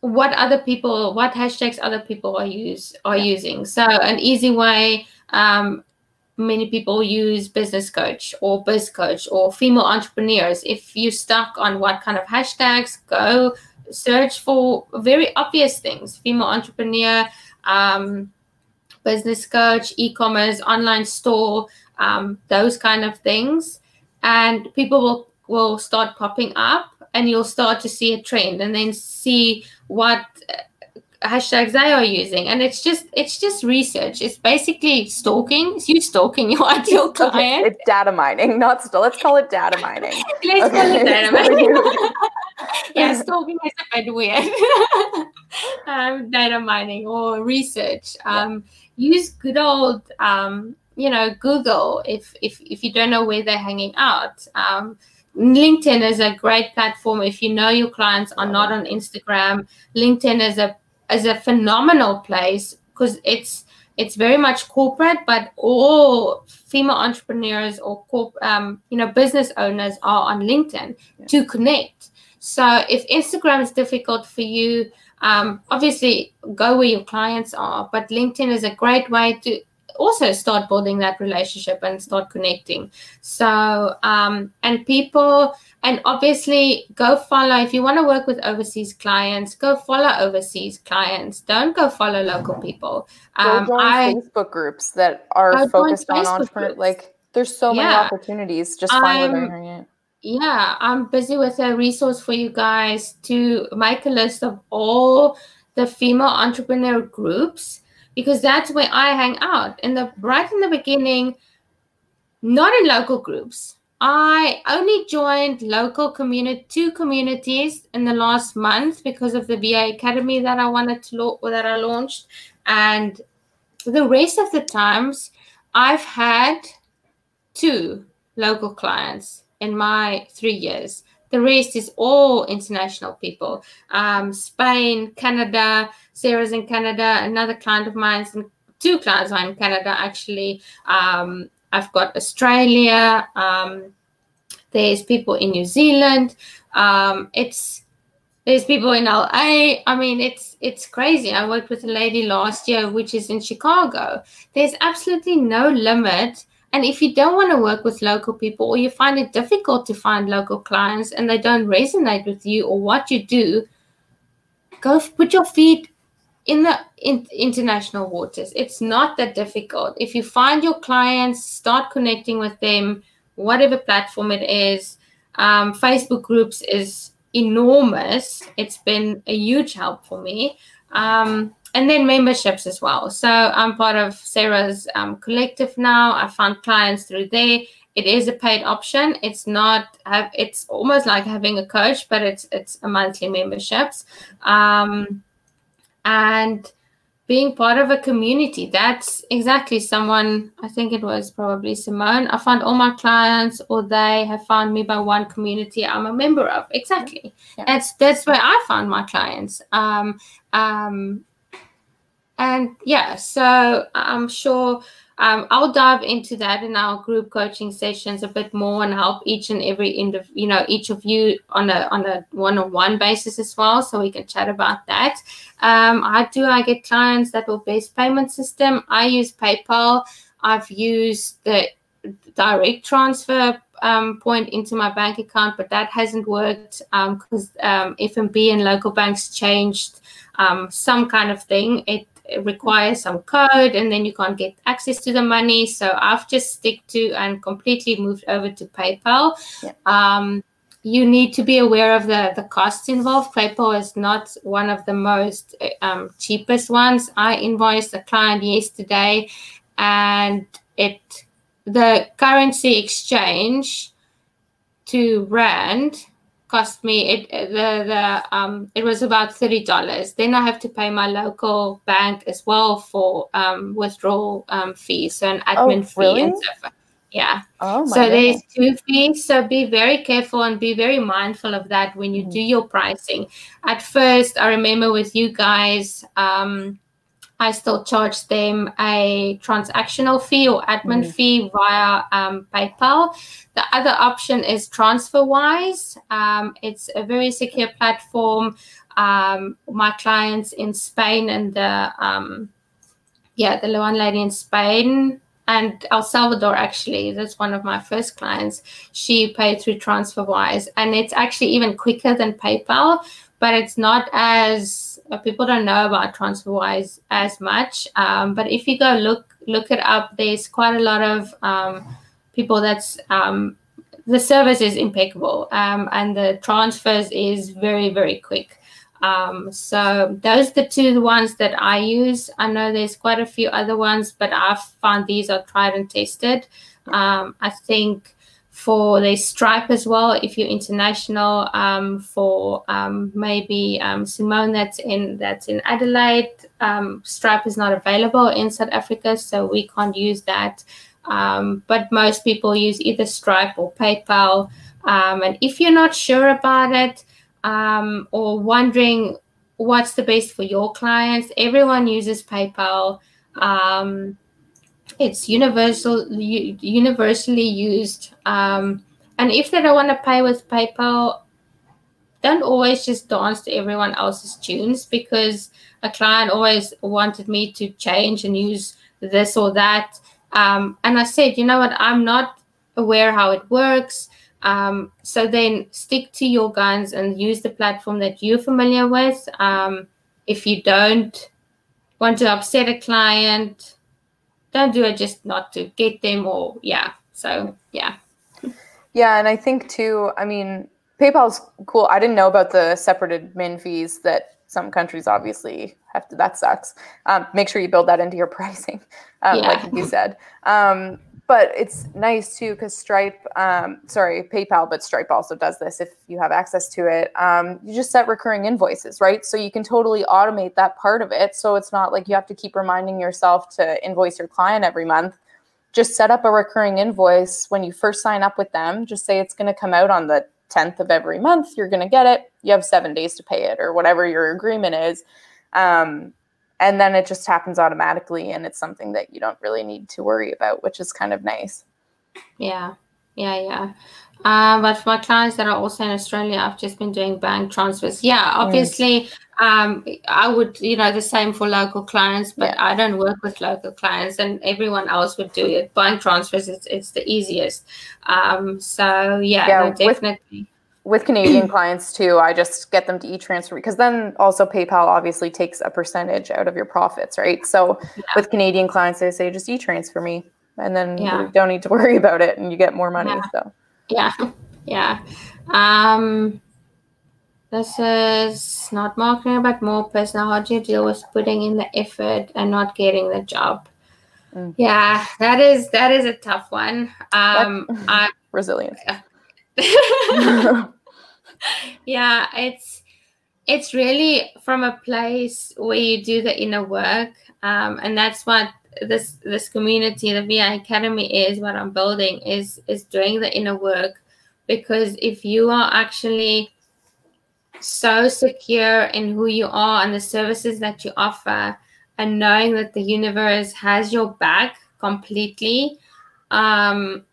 what other people what hashtags other people are use are yeah. using. So an easy way um, many people use business coach or biz coach or female entrepreneurs. If you're stuck on what kind of hashtags go search for very obvious things. Female entrepreneur um, business coach e-commerce online store um, those kind of things. And people will will start popping up and you'll start to see a trend and then see what hashtags they are using. And it's just it's just research. It's basically stalking. It's you stalking your ideal client. It's data mining not still let's call it data mining. Let's okay. call it data mining. Yeah stalking is a bit weird um, data mining or research. Um, yeah. use good old um, you know google if if if you don't know where they're hanging out. Um, LinkedIn is a great platform if you know your clients are not on Instagram. LinkedIn is a is a phenomenal place because it's it's very much corporate, but all female entrepreneurs or corp, um, you know business owners are on LinkedIn yeah. to connect. So if Instagram is difficult for you, um, obviously go where your clients are. But LinkedIn is a great way to also start building that relationship and start connecting. So, um, and people, and obviously go follow, if you want to work with overseas clients, go follow overseas clients. Don't go follow local people. Um, go join I, Facebook groups that are focused on entrepreneurs. Like, there's so many opportunities. Just find where yeah, I'm busy with a resource for you guys to make a list of all the female entrepreneur groups because that's where I hang out. And the right in the beginning, not in local groups. I only joined local community two communities in the last month because of the VA Academy that I wanted to lo- that I launched, and the rest of the times I've had two local clients in my three years. The rest is all international people. Um, Spain, Canada, Sarah's in Canada, another client of mine, two clients are in Canada actually. Um, I've got Australia. Um, there's people in New Zealand. Um, it's there's people in LA. I mean, it's it's crazy. I worked with a lady last year, which is in Chicago. There's absolutely no limit and if you don't want to work with local people or you find it difficult to find local clients and they don't resonate with you or what you do, go put your feet in the in, international waters. It's not that difficult. If you find your clients, start connecting with them, whatever platform it is. Um, Facebook groups is enormous. It's been a huge help for me. Um, and then memberships as well. So I'm part of Sarah's um, collective now. I found clients through there. It is a paid option. It's not. It's almost like having a coach, but it's it's a monthly memberships, um, and being part of a community. That's exactly someone. I think it was probably Simone. I found all my clients, or they have found me by one community I'm a member of. Exactly. Yeah. That's that's where I found my clients. Um, um, and yeah, so I'm sure um, I'll dive into that in our group coaching sessions a bit more and help each and every indiv- you know each of you on a on a one-on-one basis as well, so we can chat about that. Um, I do I get clients that will best payment system. I use PayPal. I've used the direct transfer um, point into my bank account, but that hasn't worked because um, um, FNB and local banks changed um, some kind of thing. It requires some code and then you can't get access to the money. So I've just stick to and completely moved over to PayPal. Yeah. Um, you need to be aware of the, the costs involved. PayPal is not one of the most um, cheapest ones. I invoiced a client yesterday and it the currency exchange to Rand cost me it the the um it was about thirty dollars. Then I have to pay my local bank as well for um withdrawal um fees, so an oh, admin oh, really? fee and stuff. Yeah. Oh my so goodness. there's two fees. So be very careful and be very mindful of that when you mm-hmm. do your pricing. At first, I remember with you guys, um, I still charge them a transactional fee or admin mm. fee via um, PayPal. The other option is TransferWise. Um, it's a very secure platform. Um, my clients in Spain and the um, yeah the one lady in Spain and El Salvador actually that's one of my first clients. She paid through TransferWise, and it's actually even quicker than PayPal, but it's not as people don't know about TransferWise as much. Um, but if you go look look it up, there's quite a lot of um, people that's um, the service is impeccable um, and the transfers is very very quick. Um, so those are the two ones that I use. I know there's quite a few other ones, but I've found these are tried and tested. I think for the Stripe as well. If you're international, um, for um, maybe um, Simone that's in that's in Adelaide, um, Stripe is not available in South Africa, so we can't use that. Um, but most people use either Stripe or PayPal. And if you're not sure about it or wondering what's the best for your clients, everyone uses PayPal. Um, it's universal universally used um, and if they don't want to pay with paypal don't always just dance to everyone else's tunes because a client always wanted me to change and use this or that. Um, and i said you know what? I'm not aware how it works um, so then stick to your guns and use the platform that you're familiar with. Um, if you don't want to upset a client don't do it just not to get them or yeah. So yeah. Yeah, and I think too, I mean, PayPal's cool. I didn't know about the separate admin fees that some countries obviously have to that sucks. Um, make sure you build that into your pricing, um, yeah. like you said. Um, but it's nice too because Stripe, um, sorry, PayPal, but Stripe also does this if you have access to it. Um, you just set recurring invoices, right? So you can totally automate that part of it. So it's not like you have to keep reminding yourself to invoice your client every month. Just set up a recurring invoice when you first sign up with them. Just say it's going to come out on the 10th of every month. You're going to get it. You have seven days to pay it or whatever your agreement is. Um, and then it just happens automatically and it's something that you don't really need to worry about which is kind of nice. Yeah. Yeah yeah. Uh, but for my clients that are also in australia i've just been doing bank transfers. Yeah obviously mm. um, i would you know the same for local clients but yeah. i don't work with local clients and everyone else would do it. Bank transfers it's, it's the easiest. Um, so yeah, yeah no, definitely. with- with Canadian clients too, I just get them to e-transfer because then also PayPal obviously takes a percentage out of your profits, right? So yeah. with Canadian clients, they say just e-transfer me, and then yeah. you don't need to worry about it, and you get more money. Yeah. So yeah, yeah. Um, this is not marketing, but more personal. How do you deal with putting in the effort and not getting the job? Mm. Yeah, that is that is a tough one. Um, I, resilience. yeah, it's it's really from a place where you do the inner work, um, and that's what this this community, the VA Academy, is. What I'm building is is doing the inner work, because if you are actually so secure in who you are and the services that you offer, and knowing that the universe has your back completely. Um,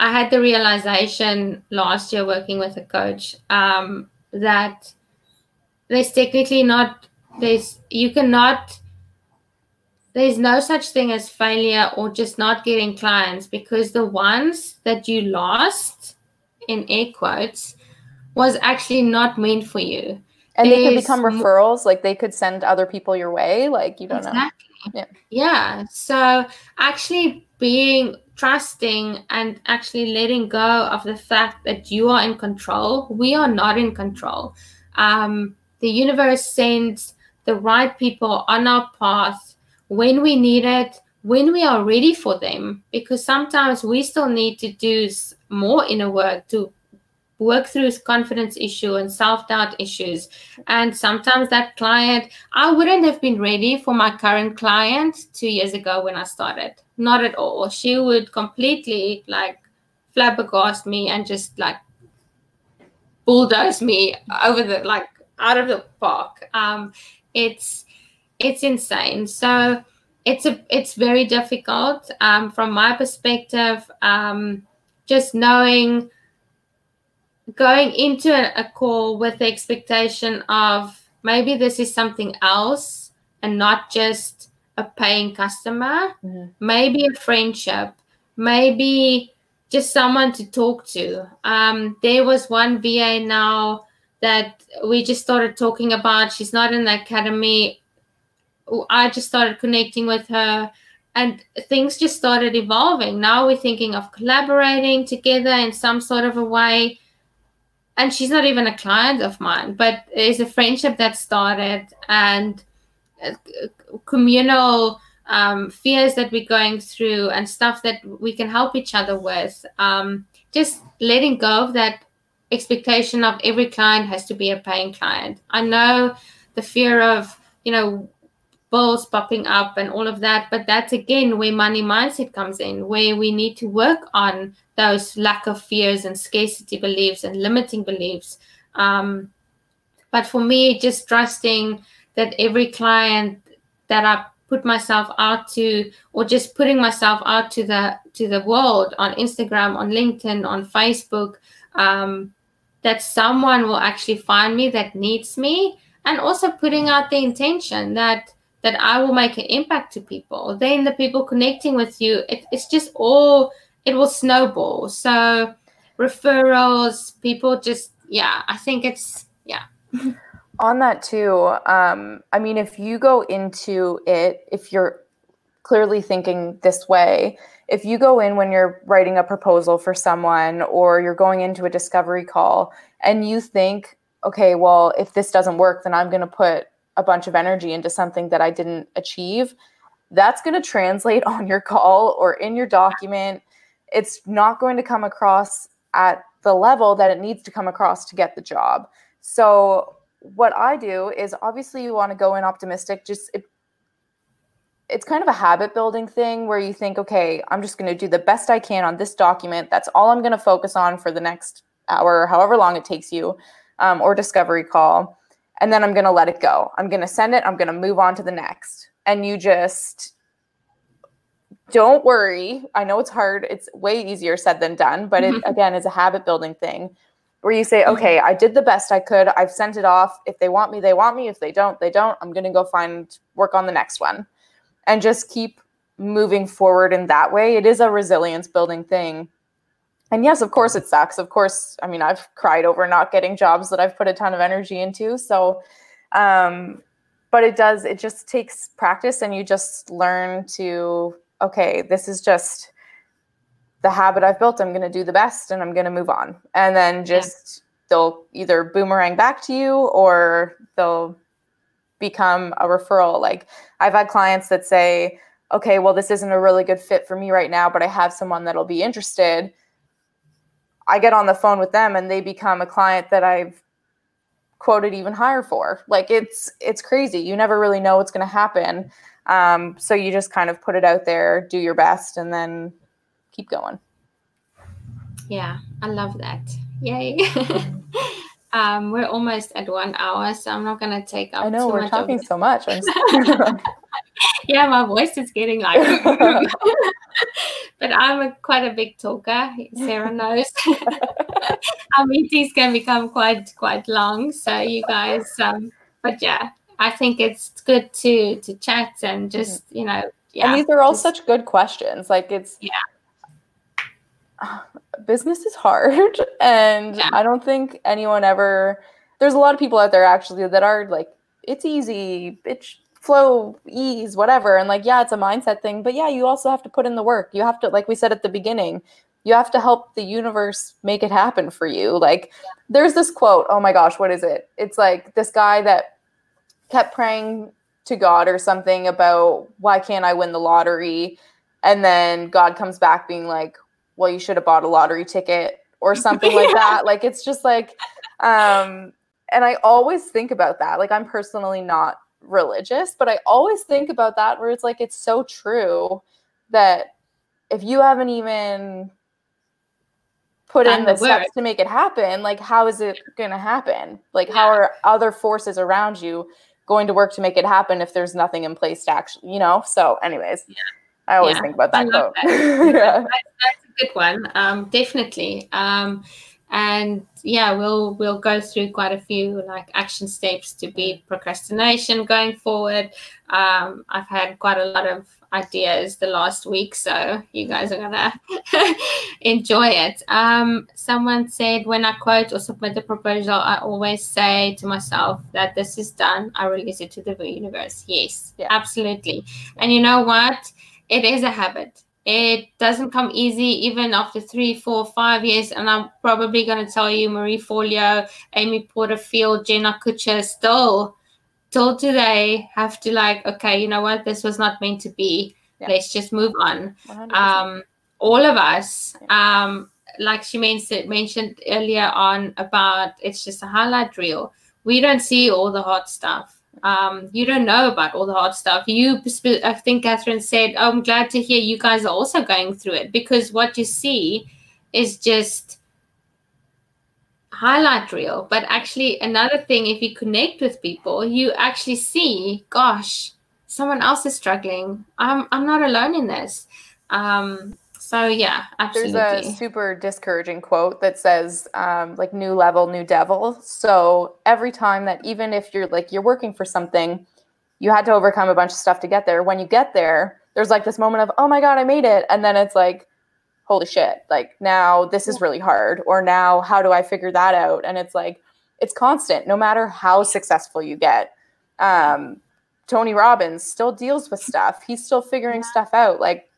I had the realization last year working with a coach um, that there's technically not there's you cannot there's no such thing as failure or just not getting clients because the ones that you lost in air quotes was actually not meant for you. And they could become referrals like they could send other people your way like you don't exactly. know yeah. Yeah. So actually being trusting and actually letting go of the fact that you are in control. We are not in control. Um, the universe sends the right people on our path when we need it when we are ready for them because sometimes we still need to do more inner work to work through his confidence issue and self-doubt issues. And sometimes that client i wouldn't have been ready for my current client two years ago when i started. Not at all. She would completely like flabbergast me and just like bulldoze me over the like out of the park. Um it's it's insane. So it's a it's very difficult um from my perspective um just knowing going into a, call with the expectation of maybe this is something else and not just a paying customer, mm-hmm. maybe a friendship, maybe just someone to talk to. Um, there was one VA now that we just started talking about. She's not in the academy. I just started connecting with her and things just started evolving. Now we're thinking of collaborating together in some sort of a way and she's not even a client of mine, but it's a friendship that started and uh, communal um, fears that we're going through and stuff that we can help each other with. Um, just letting go of that expectation of every client has to be a paying client. I know the fear of, you know, bills popping up and all of that, but that's again where money mindset comes in, where we need to work on those lack of fears and scarcity beliefs and limiting beliefs. Um, but for me, just trusting that every client that I put myself out to, or just putting myself out to the to the world on Instagram, on LinkedIn, on Facebook, um, that someone will actually find me that needs me, and also putting out the intention that that I will make an impact to people. Then the people connecting with you, it, it's just all it will snowball. So referrals, people just yeah, I think it's yeah. On that too, um, I mean, if you go into it, if you're clearly thinking this way, if you go in when you're writing a proposal for someone or you're going into a discovery call and you think, okay, well, if this doesn't work, then I'm going to put a bunch of energy into something that I didn't achieve, that's going to translate on your call or in your document it's not going to come across at the level that it needs to come across to get the job. So what I do is obviously you want to go in optimistic. Just it, it's kind of a habit building thing where you think, okay, I'm just going to do the best I can on this document. That's all I'm going to focus on for the next hour, or however long it takes you, um, or discovery call. And then I'm going to let it go. I'm going to send it. I'm going to move on to the next. And you just don't worry. I know it's hard. It's way easier said than done, but it mm-hmm. again is a habit building thing where you say, mm-hmm. okay, I did the best I could. I've sent it off. If they want me, they want me. If they don't, they don't. I'm going to go find work on the next one and just keep moving forward in that way. It is a resilience building thing. And yes, of course it sucks. Of course, I mean, I've cried over not getting jobs that I've put a ton of energy into. So, um, but it does, it just takes practice and you just learn to okay, this is just the habit I've built. I'm going to do the best and I'm going to move on. And then just yeah. they'll either boomerang back to you or they'll become a referral. Like I've had clients that say, okay, well, this isn't a really good fit for me right now, but I have someone that'll be interested. I get on the phone with them and they become a client that I've quoted even higher for. Like it's it's crazy. You never really know what's going to happen. Um, so you just kind of put it out there, do your best, and then keep going. Yeah, I love that. Yay. Um, we're almost at one hour, so I'm not going to take up. I know we're talking so much. yeah, my voice is getting like. but I'm a, quite a big talker. Sarah knows. Our meetings can become quite quite long, so you guys. Um, but yeah, I think it's good to to chat and mm-hmm. just you know. Yeah, and these are all just, such good questions. Like it's yeah. business is hard and yeah. i don't think anyone ever there's a lot of people out there actually that are like it's easy it's flow ease whatever. And like yeah it's a mindset thing but yeah you also have to put in the work. You have to like we said at the beginning you have to help the universe make it happen for you. Like there's this quote oh my gosh what is it? It's like this guy that kept praying to god or something about why can't i win the lottery? And then god comes back being like well, you should have bought a lottery ticket or something like that. Like it's just like, um, and I always think about that. Like I'm personally not religious, but I always think about that where it's like it's so true that if you haven't even put in the, the steps to make it happen, like how is it going to happen? Like yeah. how are other forces around you going to work to make it happen if there's nothing in place to actually, you know? So, anyways, yeah. I always yeah. think about that quote. That. yeah. That's, good one. Um, definitely. Um, and yeah, we'll we'll go through quite a few like action steps to beat procrastination going forward. Um, I've had quite a lot of ideas the last week, so you guys are gonna enjoy it. Um, someone said when I quote or submit a proposal, I always say to myself that this is done. I release it to the universe. Yes, yeah. absolutely. And you know what? It is a habit it doesn't come easy even after three, four, five years. And I'm probably going to tell you, Marie Forleo, Amy Porterfield, Jenna Kutcher still, till today, have to like, okay, you know what? This was not meant to be. Yeah. Let's just move on. Um, all of us, yeah. um, like she mentioned, mentioned earlier on about it's just a highlight reel. We don't see all the hot stuff um, you don't know about all the hard stuff. You, I think Catherine said, oh, I'm glad to hear you guys are also going through it because what you see is just highlight reel. But actually, another thing, if you connect with people, you actually see, gosh, someone else is struggling. I'm, I'm not alone in this. Um, so yeah, absolutely. There's a super discouraging quote that says, um, like new level, new devil. So every time that even if you're like you're working for something, you had to overcome a bunch of stuff to get there. When you get there, there's like this moment of, oh my God, I made it. And then it's like, holy shit, like now this is really hard. Or now how do I figure that out? And it's like, it's constant, no matter how successful you get. Um, Tony Robbins still deals with stuff. He's still figuring stuff out. Like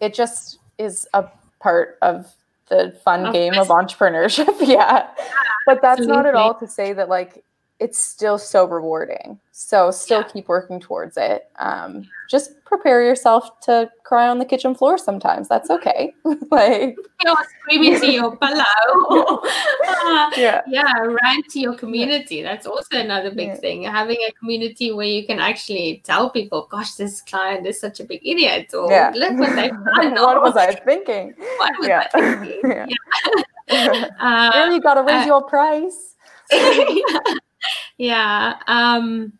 it just is a part of the fun game of entrepreneurship. yeah. But that's Absolutely. not at all to say that like it's still so rewarding. So still yeah. keep working towards it. Um, just prepare yourself to cry on the kitchen floor sometimes. That's okay. like you're screaming to your pillow. yeah. Yeah, rant to your community. That's also another big yeah. thing. Having a community where you can actually tell people, gosh, this client is such a big idiot. Or yeah. look what they've done. what was I thinking? What was yeah. I thinking? yeah. um, really got to raise uh, your price yeah um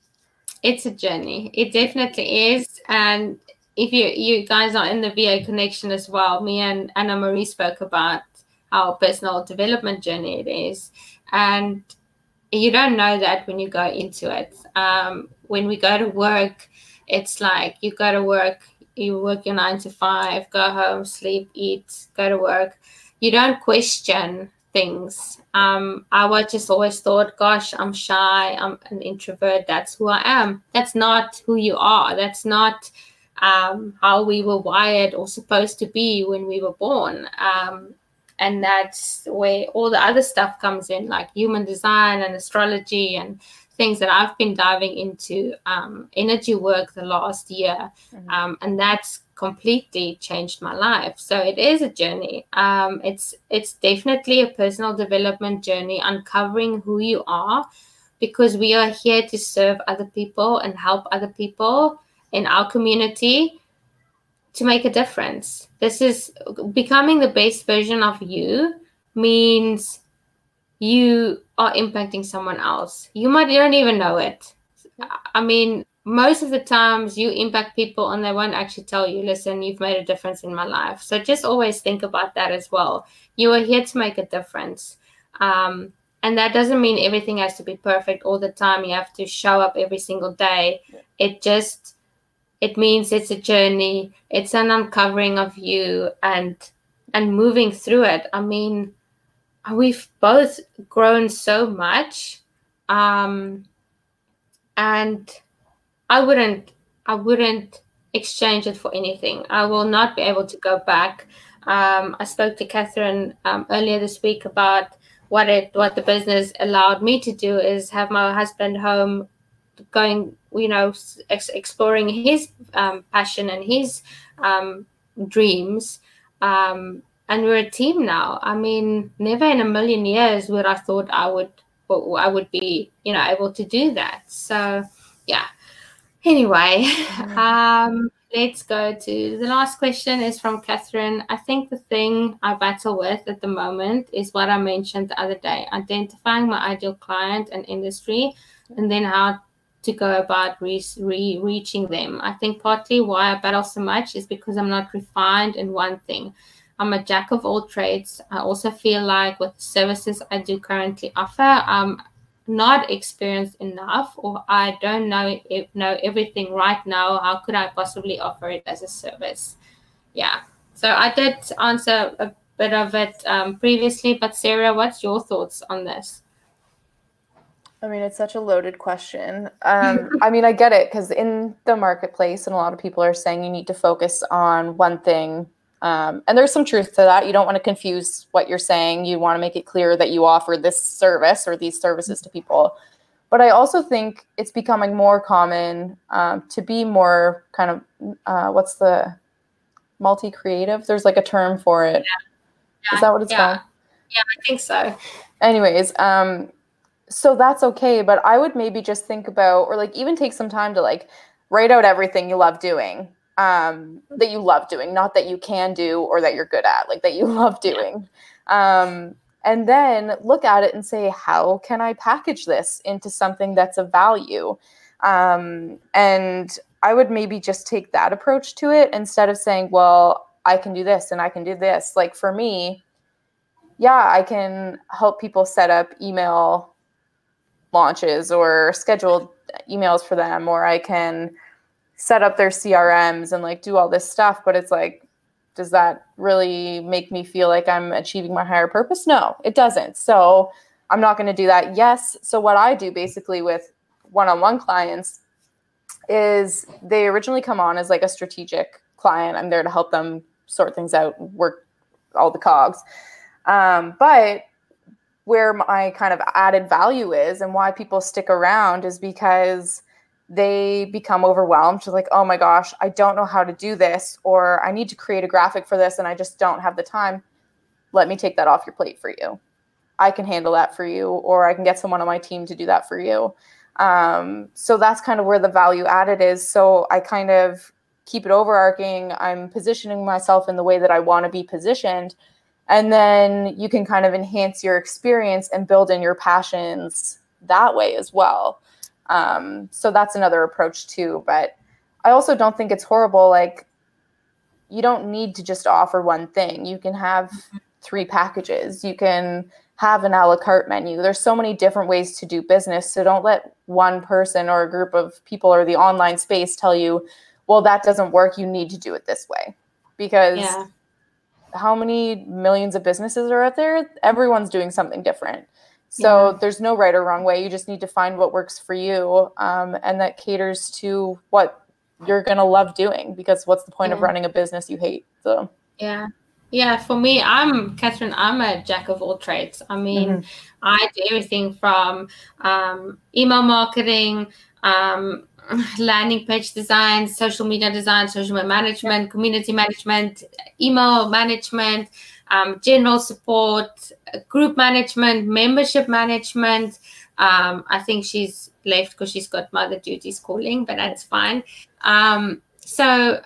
it's a journey. It definitely is. And if you you guys are in the va connection as well me and anna marie spoke about our personal development journey it is. And you don't know that when you go into it. Um, when we go to work it's like you go to work you work your nine to five go home sleep eat go to work. You don't question things. Um, I was just always thought, gosh, I'm shy, I'm an introvert, that's who I am. That's not who you are. That's not um, how we were wired or supposed to be when we were born. Um, and that's where all the other stuff comes in, like human design and astrology and things that I've been diving into um, energy work the last year. Mm-hmm. Um, and that's completely changed my life. So it is a journey. Um, it's it's definitely a personal development journey, uncovering who you are, because we are here to serve other people and help other people in our community to make a difference. This is becoming the best version of you means you are impacting someone else. You might you don't even know it. I mean, most of the times you impact people and they won't actually tell you, listen, you've made a difference in my life. So just always think about that as well. You are here to make a difference. Um, and that doesn't mean everything has to be perfect all the time. You have to show up every single day. It just it means it's a journey. It's an uncovering of you and and moving through it. I mean, we've both grown so much. Um, and I wouldn't I wouldn't exchange it for anything. I will not be able to go back. Um, I spoke to Catherine um, earlier this week about what it what the business allowed me to do is have my husband home, going you know ex- exploring his um, passion and his um, dreams. Um, and we're a team now. I mean, never in a million years would I thought I would I would be you know able to do that. So yeah Anyway, um, let's go to the last question is from Catherine. I think the thing I battle with at the moment is what I mentioned the other day identifying my ideal client and industry, and then how to go about re- re- reaching them. I think partly why I battle so much is because I'm not refined in one thing. I'm a jack of all trades. I also feel like with the services I do currently offer, I'm not experienced enough or I don't know know everything right now, how could I possibly offer it as a service? Yeah. So I did answer a bit of it um, previously, but Sarah, what's your thoughts on this? I mean, it's such a loaded question. Um, I mean, I get it because in the marketplace, and a lot of people are saying you need to focus on one thing um, and there's some truth to that. You don't want to confuse what you're saying. You want to make it clear that you offer this service or these services to people. But I also think it's becoming more common um, to be more kind of uh, what's the multi creative? There's like a term for it. Yeah. Is that what it's yeah. called? Yeah, I think so. Anyways, um, so that's okay. But I would maybe just think about, or like even take some time to like write out everything you love doing um, that you love doing, not that you can do or that you're good at, like that you love doing. Um, and then look at it and say, how can I package this into something that's of value? Um, and I would maybe just take that approach to it instead of saying, well, I can do this and I can do this. Like for me, yeah, I can help people set up email launches or schedule emails for them, or I can set up their CRMs and like do all this stuff, but it's like, does that really make me feel like I'm achieving my higher purpose? No, it doesn't. So I'm not going to do that. Yes. So what I do basically with one-on-one clients is they originally come on as like a strategic client. I'm there to help them sort things out, work all the cogs. Um, but where my kind of added value is and why people stick around is because they become overwhelmed. Just like oh my gosh i don't know how to do this or i need to create a graphic for this and i just don't have the time. Let me take that off your plate for you. I can handle that for you or i can get someone on my team to do that for you. Um, so that's kind of where the value added is. So i kind of keep it overarching. I'm positioning myself in the way that i want to be positioned. And then you can kind of enhance your experience and build in your passions that way as well um, so that's another approach too. But I also don't think it's horrible. Like, you don't need to just offer one thing. You can have mm-hmm. three packages. You can have an a la carte menu. There's so many different ways to do business. So don't let one person or a group of people or the online space tell you, well, that doesn't work. You need to do it this way. Because yeah. how many millions of businesses are out there? Everyone's doing something different. So yeah. there's no right or wrong way. You just need to find what works for you um, and that caters to what you're going to love doing because what's the point yeah. of running a business you hate? So, yeah. Yeah, for me, I'm Catherine. I'm a jack of all trades. I mean, mm-hmm. I do everything from um, email marketing, um, landing page design, social media design, social media management, community management, email management, um, general support, group management, membership management. Um, I think she's left because she's got mother duties calling, but that's fine. Um, so,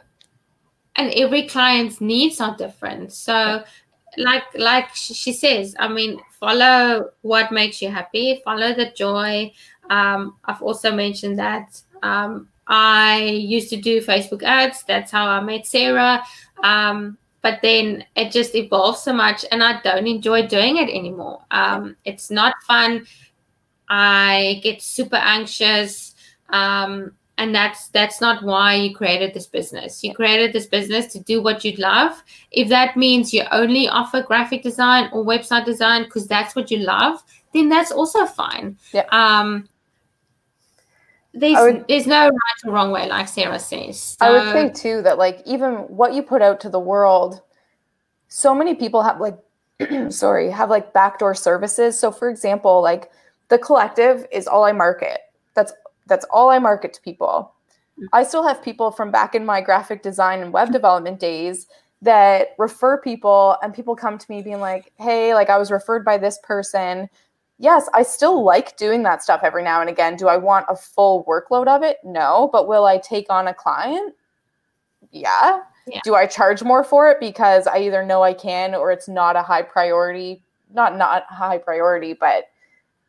and every client's needs are different. So, like like she says i mean follow what makes you happy follow the joy um, i've also mentioned that um, i used to do facebook ads that's how i met sarah um, but then it just evolved so much and i don't enjoy doing it anymore. Um, it's not fun. I get super anxious. Um, and that's that's not why you created this business. You created this business to do what you love. If that means you only offer graphic design or website design because that's what you love then that's also fine. Yeah. um there's would, there's no right or wrong way like sarah says so, i would say too that like even what you put out to the world so many people have like sorry have like backdoor services so for example like the collective is all i market that's that's all I market to people. Mm. I still have people from back in my graphic design and web development days that refer people and people come to me being like, "Hey, like I was referred by this person." Yes, I still like doing that stuff every now and again. Do I want a full workload of it? No, but will I take on a client? Yeah. yeah. Do I charge more for it because I either know I can or it's not a high priority? Not not high priority, but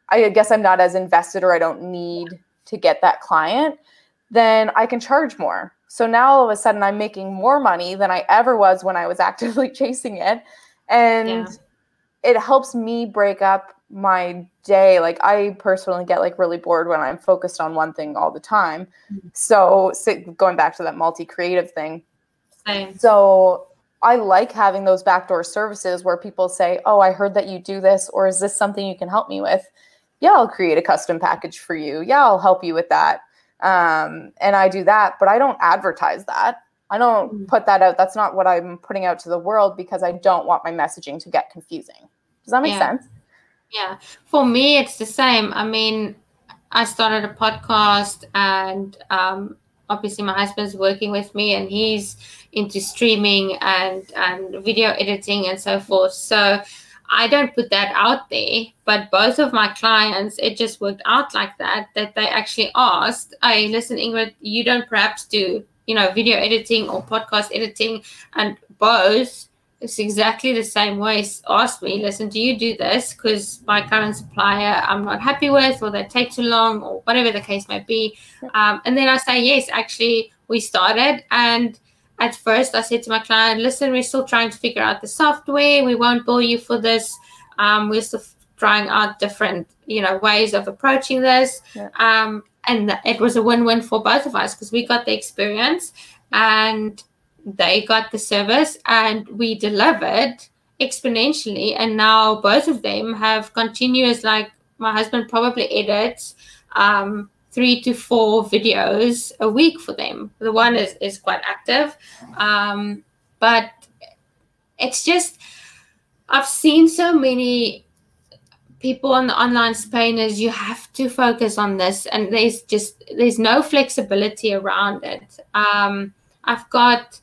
I guess I'm not as invested or I don't need to get that client, then I can charge more. So now all of a sudden I'm making more money than I ever was when I was actively chasing it. And yeah. it helps me break up my day. Like I personally get like really bored when I'm focused on one thing all the time. Mm-hmm. So, so going back to that multi-creative thing. Same. So I like having those backdoor services where people say, "Oh, I heard that you do this or is this something you can help me with?" yeah, I'll create a custom package for you. Yeah, I'll help you with that. Um, and I do that, but I don't advertise that. I don't mm. put that out. That's not what I'm putting out to the world because I don't want my messaging to get confusing. Does that make yeah. sense? Yeah. For me, it's the same. I mean, I started a podcast and um, obviously my husband's working with me and he's into streaming and, and video editing and so forth. So I don't put that out there, but both of my clients, it just worked out like that, that they actually asked, Hey, listen, Ingrid, you don't perhaps do, you know, video editing or podcast editing. And both, it's exactly the same way, Ask me, listen, do you do this? Because my current supplier I'm not happy with, or they take too long, or whatever the case may be. Um, and then I say, yes, actually, we started. And at first I said to my client, listen, we're still trying to figure out the software. We won't bill you for this. Um, we're still trying out different, you know, ways of approaching this. Yeah. Um, and it was a win-win for both of us because we got the experience and they got the service and we delivered exponentially. And now both of them have continuous, like my husband probably edits um, three to four videos a week for them. The one is, is quite active. Um, but it's just, I've seen so many people on the online spainers, you have to focus on this. And there's just, there's no flexibility around it. Um, I've got,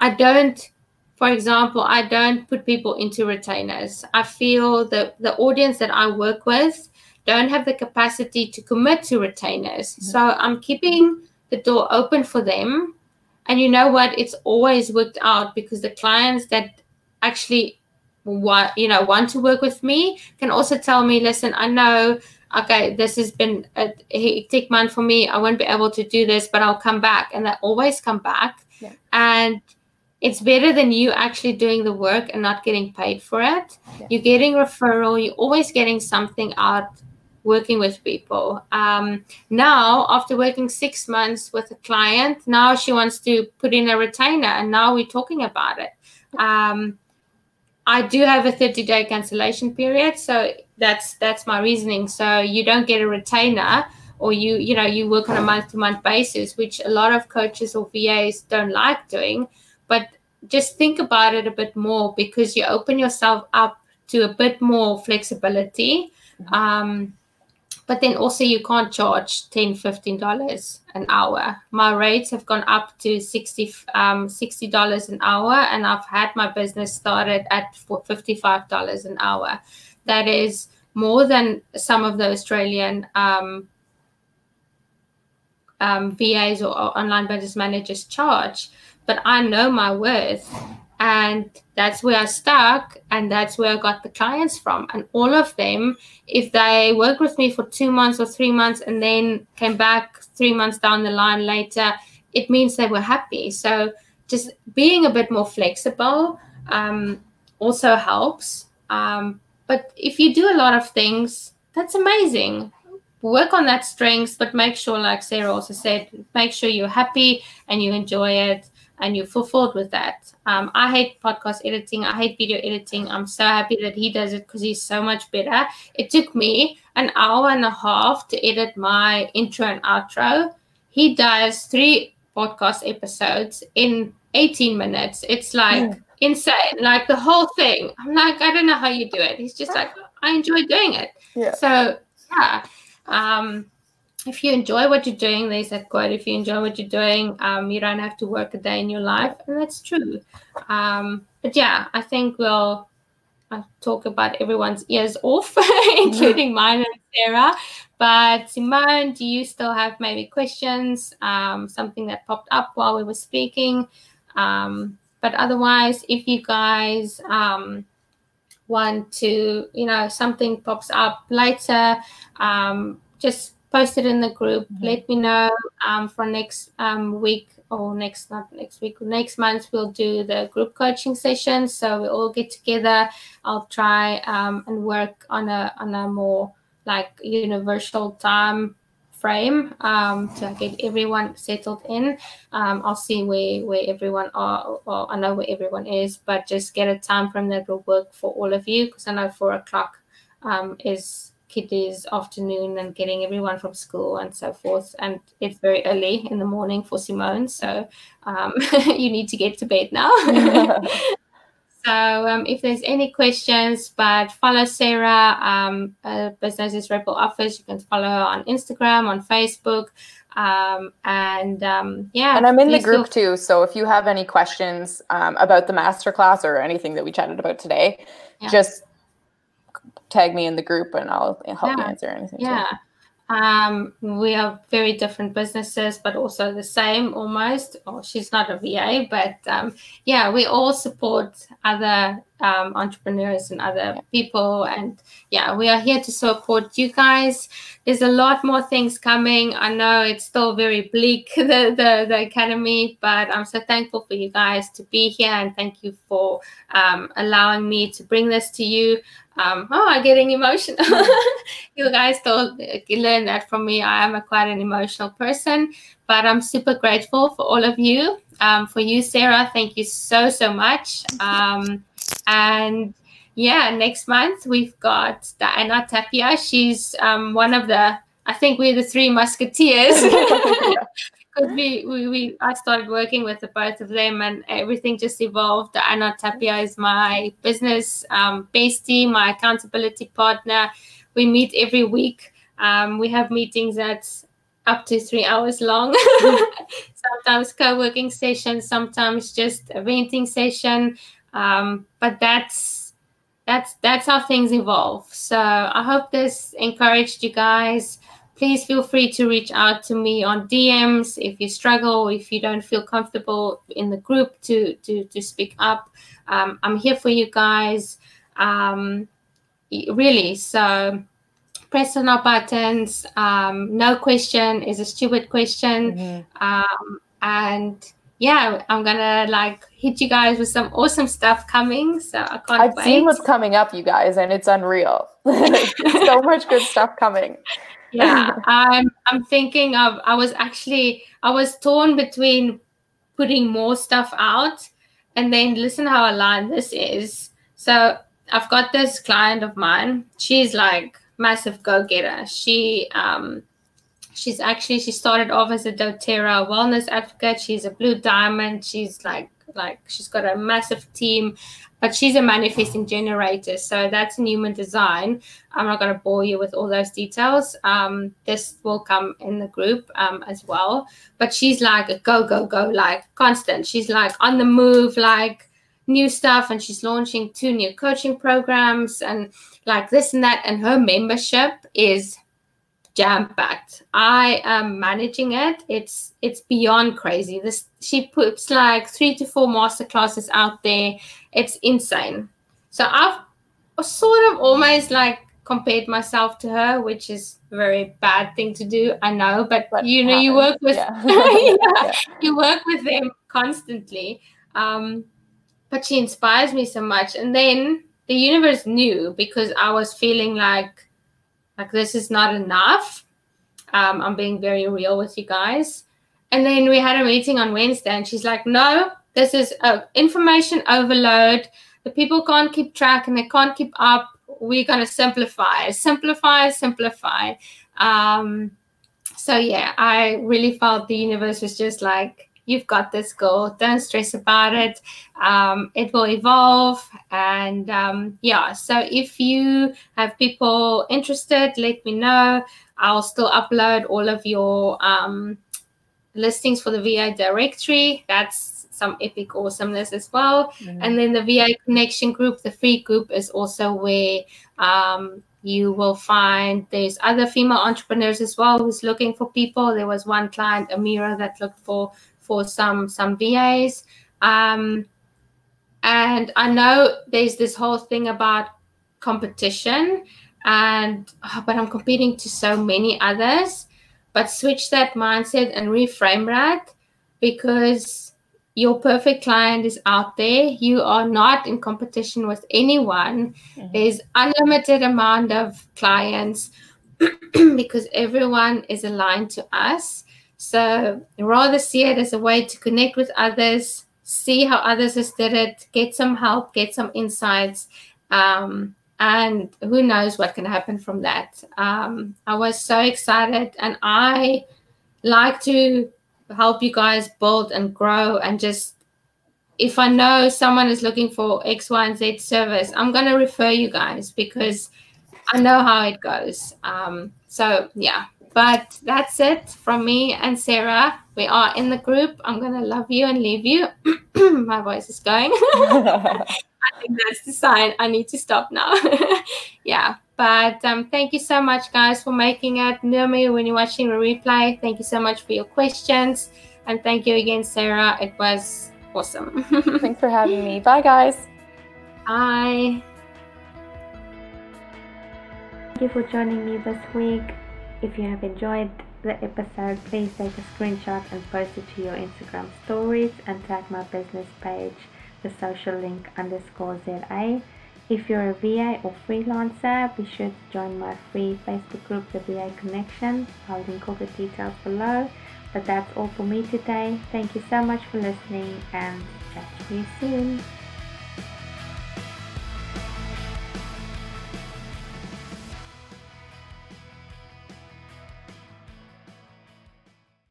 I don't, for example, I don't put people into retainers. I feel that the audience that I work with, don't have the capacity to commit to retainers. Mm-hmm. So I'm keeping the door open for them. And you know what? It's always worked out because the clients that actually want, you know, want to work with me can also tell me, listen, I know, okay, this has been a hectic month for me. I won't be able to do this, but I'll come back. And they always come back. Yeah. And it's better than you actually doing the work and not getting paid for it. Yeah. You're getting referral, you're always getting something out working with people. Um, now, after working six months with a client, now she wants to put in a retainer, and now we're talking about it. Um, I do have a 30 day cancellation period, so that's that's my reasoning. So you don't get a retainer, or you you know you work on a month to month basis, which a lot of coaches or VAs don't like doing. But just think about it a bit more because you open yourself up to a bit more flexibility. Mm-hmm. Um, but then also you can't charge 10 15 dollars an hour my rates have gone up to 60 um 60 dollars an hour and i've had my business started at 55 dollars an hour that is more than some of the australian um, um, vas or, or online business managers charge but i know my worth and that's where I stuck, and that's where I got the clients from. And all of them, if they work with me for two months or three months, and then came back three months down the line later, it means they were happy. So just being a bit more flexible um, also helps. Um, but if you do a lot of things, that's amazing. Work on that strengths, but make sure, like Sarah also said, make sure you're happy and you enjoy it and you're fulfilled with that. Um, I hate podcast editing. I hate video editing. I'm so happy that he does it because he's so much better. It took me an hour and a half to edit my intro and outro. He does three podcast episodes in 18 minutes. It's like mm. insane. Like the whole thing. I'm like, I don't know how you do it. He's just like, I enjoy doing it. Yeah. So yeah. Um, if you enjoy what you're doing, there's that quote. If you enjoy what you're doing, um, you don't have to work a day in your life, and that's true. Um, but yeah, I think we'll I'll talk about everyone's ears off, including mine and Sarah. But Simone, do you still have maybe questions? Um, something that popped up while we were speaking? Um, but otherwise, if you guys um, want to, you know, something pops up later, um, just post it in the group. Mm-hmm. Let me know um, for next um, week or next not next week next month we'll do the group coaching session. So we all get together. I'll try um, and work on a on a more like universal time frame um, to get everyone settled in. Um, I'll see where where everyone are. Well, I know where everyone is, but just get a time frame that will work for all of you because I know four o'clock um, is Kitty's afternoon and getting everyone from school and so forth. And it's very early in the morning for Simone, so um, you need to get to bed now. so um, if there's any questions, but follow Sarah, um, uh, Business is Rebel Office. You can follow her on Instagram, on Facebook. Um, and um, yeah, and I'm in the group too. So if you have any questions um, about the masterclass or anything that we chatted about today, yeah. just tag me in the group and I'll help yeah. you answer anything. Yeah. Too. Um, we are very different businesses, but also the same almost. Oh, she's not a VA, but um, yeah, we all support other um, entrepreneurs and other yeah. people. And yeah, we are here to support you guys. There's a lot more things coming. I know it's still very bleak, the, the, the academy, but I'm so thankful for you guys to be here. And thank you for um, allowing me to bring this to you um, oh, I'm getting emotional. you guys don't learn that from me. I am a quite an emotional person, but I'm super grateful for all of you. Um, for you, Sarah, thank you so, so much. And yeah, next month we've got Diana Tapia. She's um, one of the, I think we're the three musketeers. because we, we, we I started working with the both of them and everything just evolved. Anna Tapia is my business um, bestie, my accountability partner. We meet every week. Um, we have meetings that's up to three hours long. sometimes co-working sessions, sometimes just a venting session. Um, but that's that's that's how things evolve. So I hope this encouraged you guys please feel free to reach out to me on DMs if you struggle, if you don't feel comfortable in the group to to to speak up. Um, I'm here for you guys. Um, really, so press on our buttons. Um, no question is a stupid question, mm-hmm. Um, and yeah, I'm gonna like hit you guys with some awesome stuff coming. So I can't I've wait. seen what's coming up, you guys, and it's unreal. so much good stuff coming yeah i'm i'm thinking of i was actually i was torn between putting more stuff out and then listen how aligned this is so i've got this client of mine she's like massive go-getter she um she's actually she started off as a doTERRA wellness advocate. She's a blue diamond. She's like like she's got a massive team but she's a manifesting generator. So that's in human design. I'm not going to bore you with all those details. Um, this will come in the group um, as well. But she's like a go go go like constant. She's like on the move like new stuff and she's launching two new coaching programs and like this and that. And her membership is jam packed. I am managing it. It's it's beyond crazy. This she puts like three to four master classes out there. It's insane. So I've sort of almost like compared myself to her, which is a very bad thing to do. I know, but, but you know, you work with yeah. yeah, yeah. you work with them constantly. Um, but she inspires me so much. And then the universe knew because I was feeling like like this is not enough. Um, I'm being very real with you guys. And then we had a meeting on Wednesday, and she's like, "No, this is a information overload. The people can't keep track and they can't keep up. We're gonna simplify, simplify, simplify." Um, so yeah, I really felt the universe was just like, you've got this goal. Don't stress about it. Um, it will evolve. And um, yeah, so if you have people interested, let me know. I'll still upload all of your um, listings for the VA directory. That's some epic awesomeness as well. Mm-hmm. And then the VA connection group, the free group, is also where um, you will find there's other female entrepreneurs as well who's looking for people. There was one client, Amira, that looked for for some some VAs. Um, and I know there's this whole thing about competition, and oh, but I'm competing to so many others. But switch that mindset and reframe that because your perfect client is out there. You are not in competition with anyone. Mm-hmm. There's unlimited amount of clients because everyone is aligned to us. So rather see it as a way to connect with others, see how others has did it, get some help, get some insights, um, and who knows what can happen from that. Um, I was so excited, and I like to help you guys build and grow and just if I know someone is looking for X, Y, and Z service, I'm to refer you guys because I know how it goes. Um, so, yeah, but that's it from me and Sarah. We are in the group. I'm going to love you and leave you. My voice is going. I think that's the sign. I need to stop now. yeah. But um, thank you so much, guys, for making it. Naomi, when you're watching the replay, thank you so much for your questions. And thank you again, Sarah. It was awesome. Thanks for having me. Bye, guys. Bye. Thank you for joining me this week. If you have enjoyed the episode, please take a screenshot and post it to your Instagram stories and tag my business page, the social inc underscore ZA. If you're a VA or freelancer, be sure to join my free Facebook group, the VA Connection. I'll link all the details below. But that's all for me today. Thank you so much for listening and chat to you soon.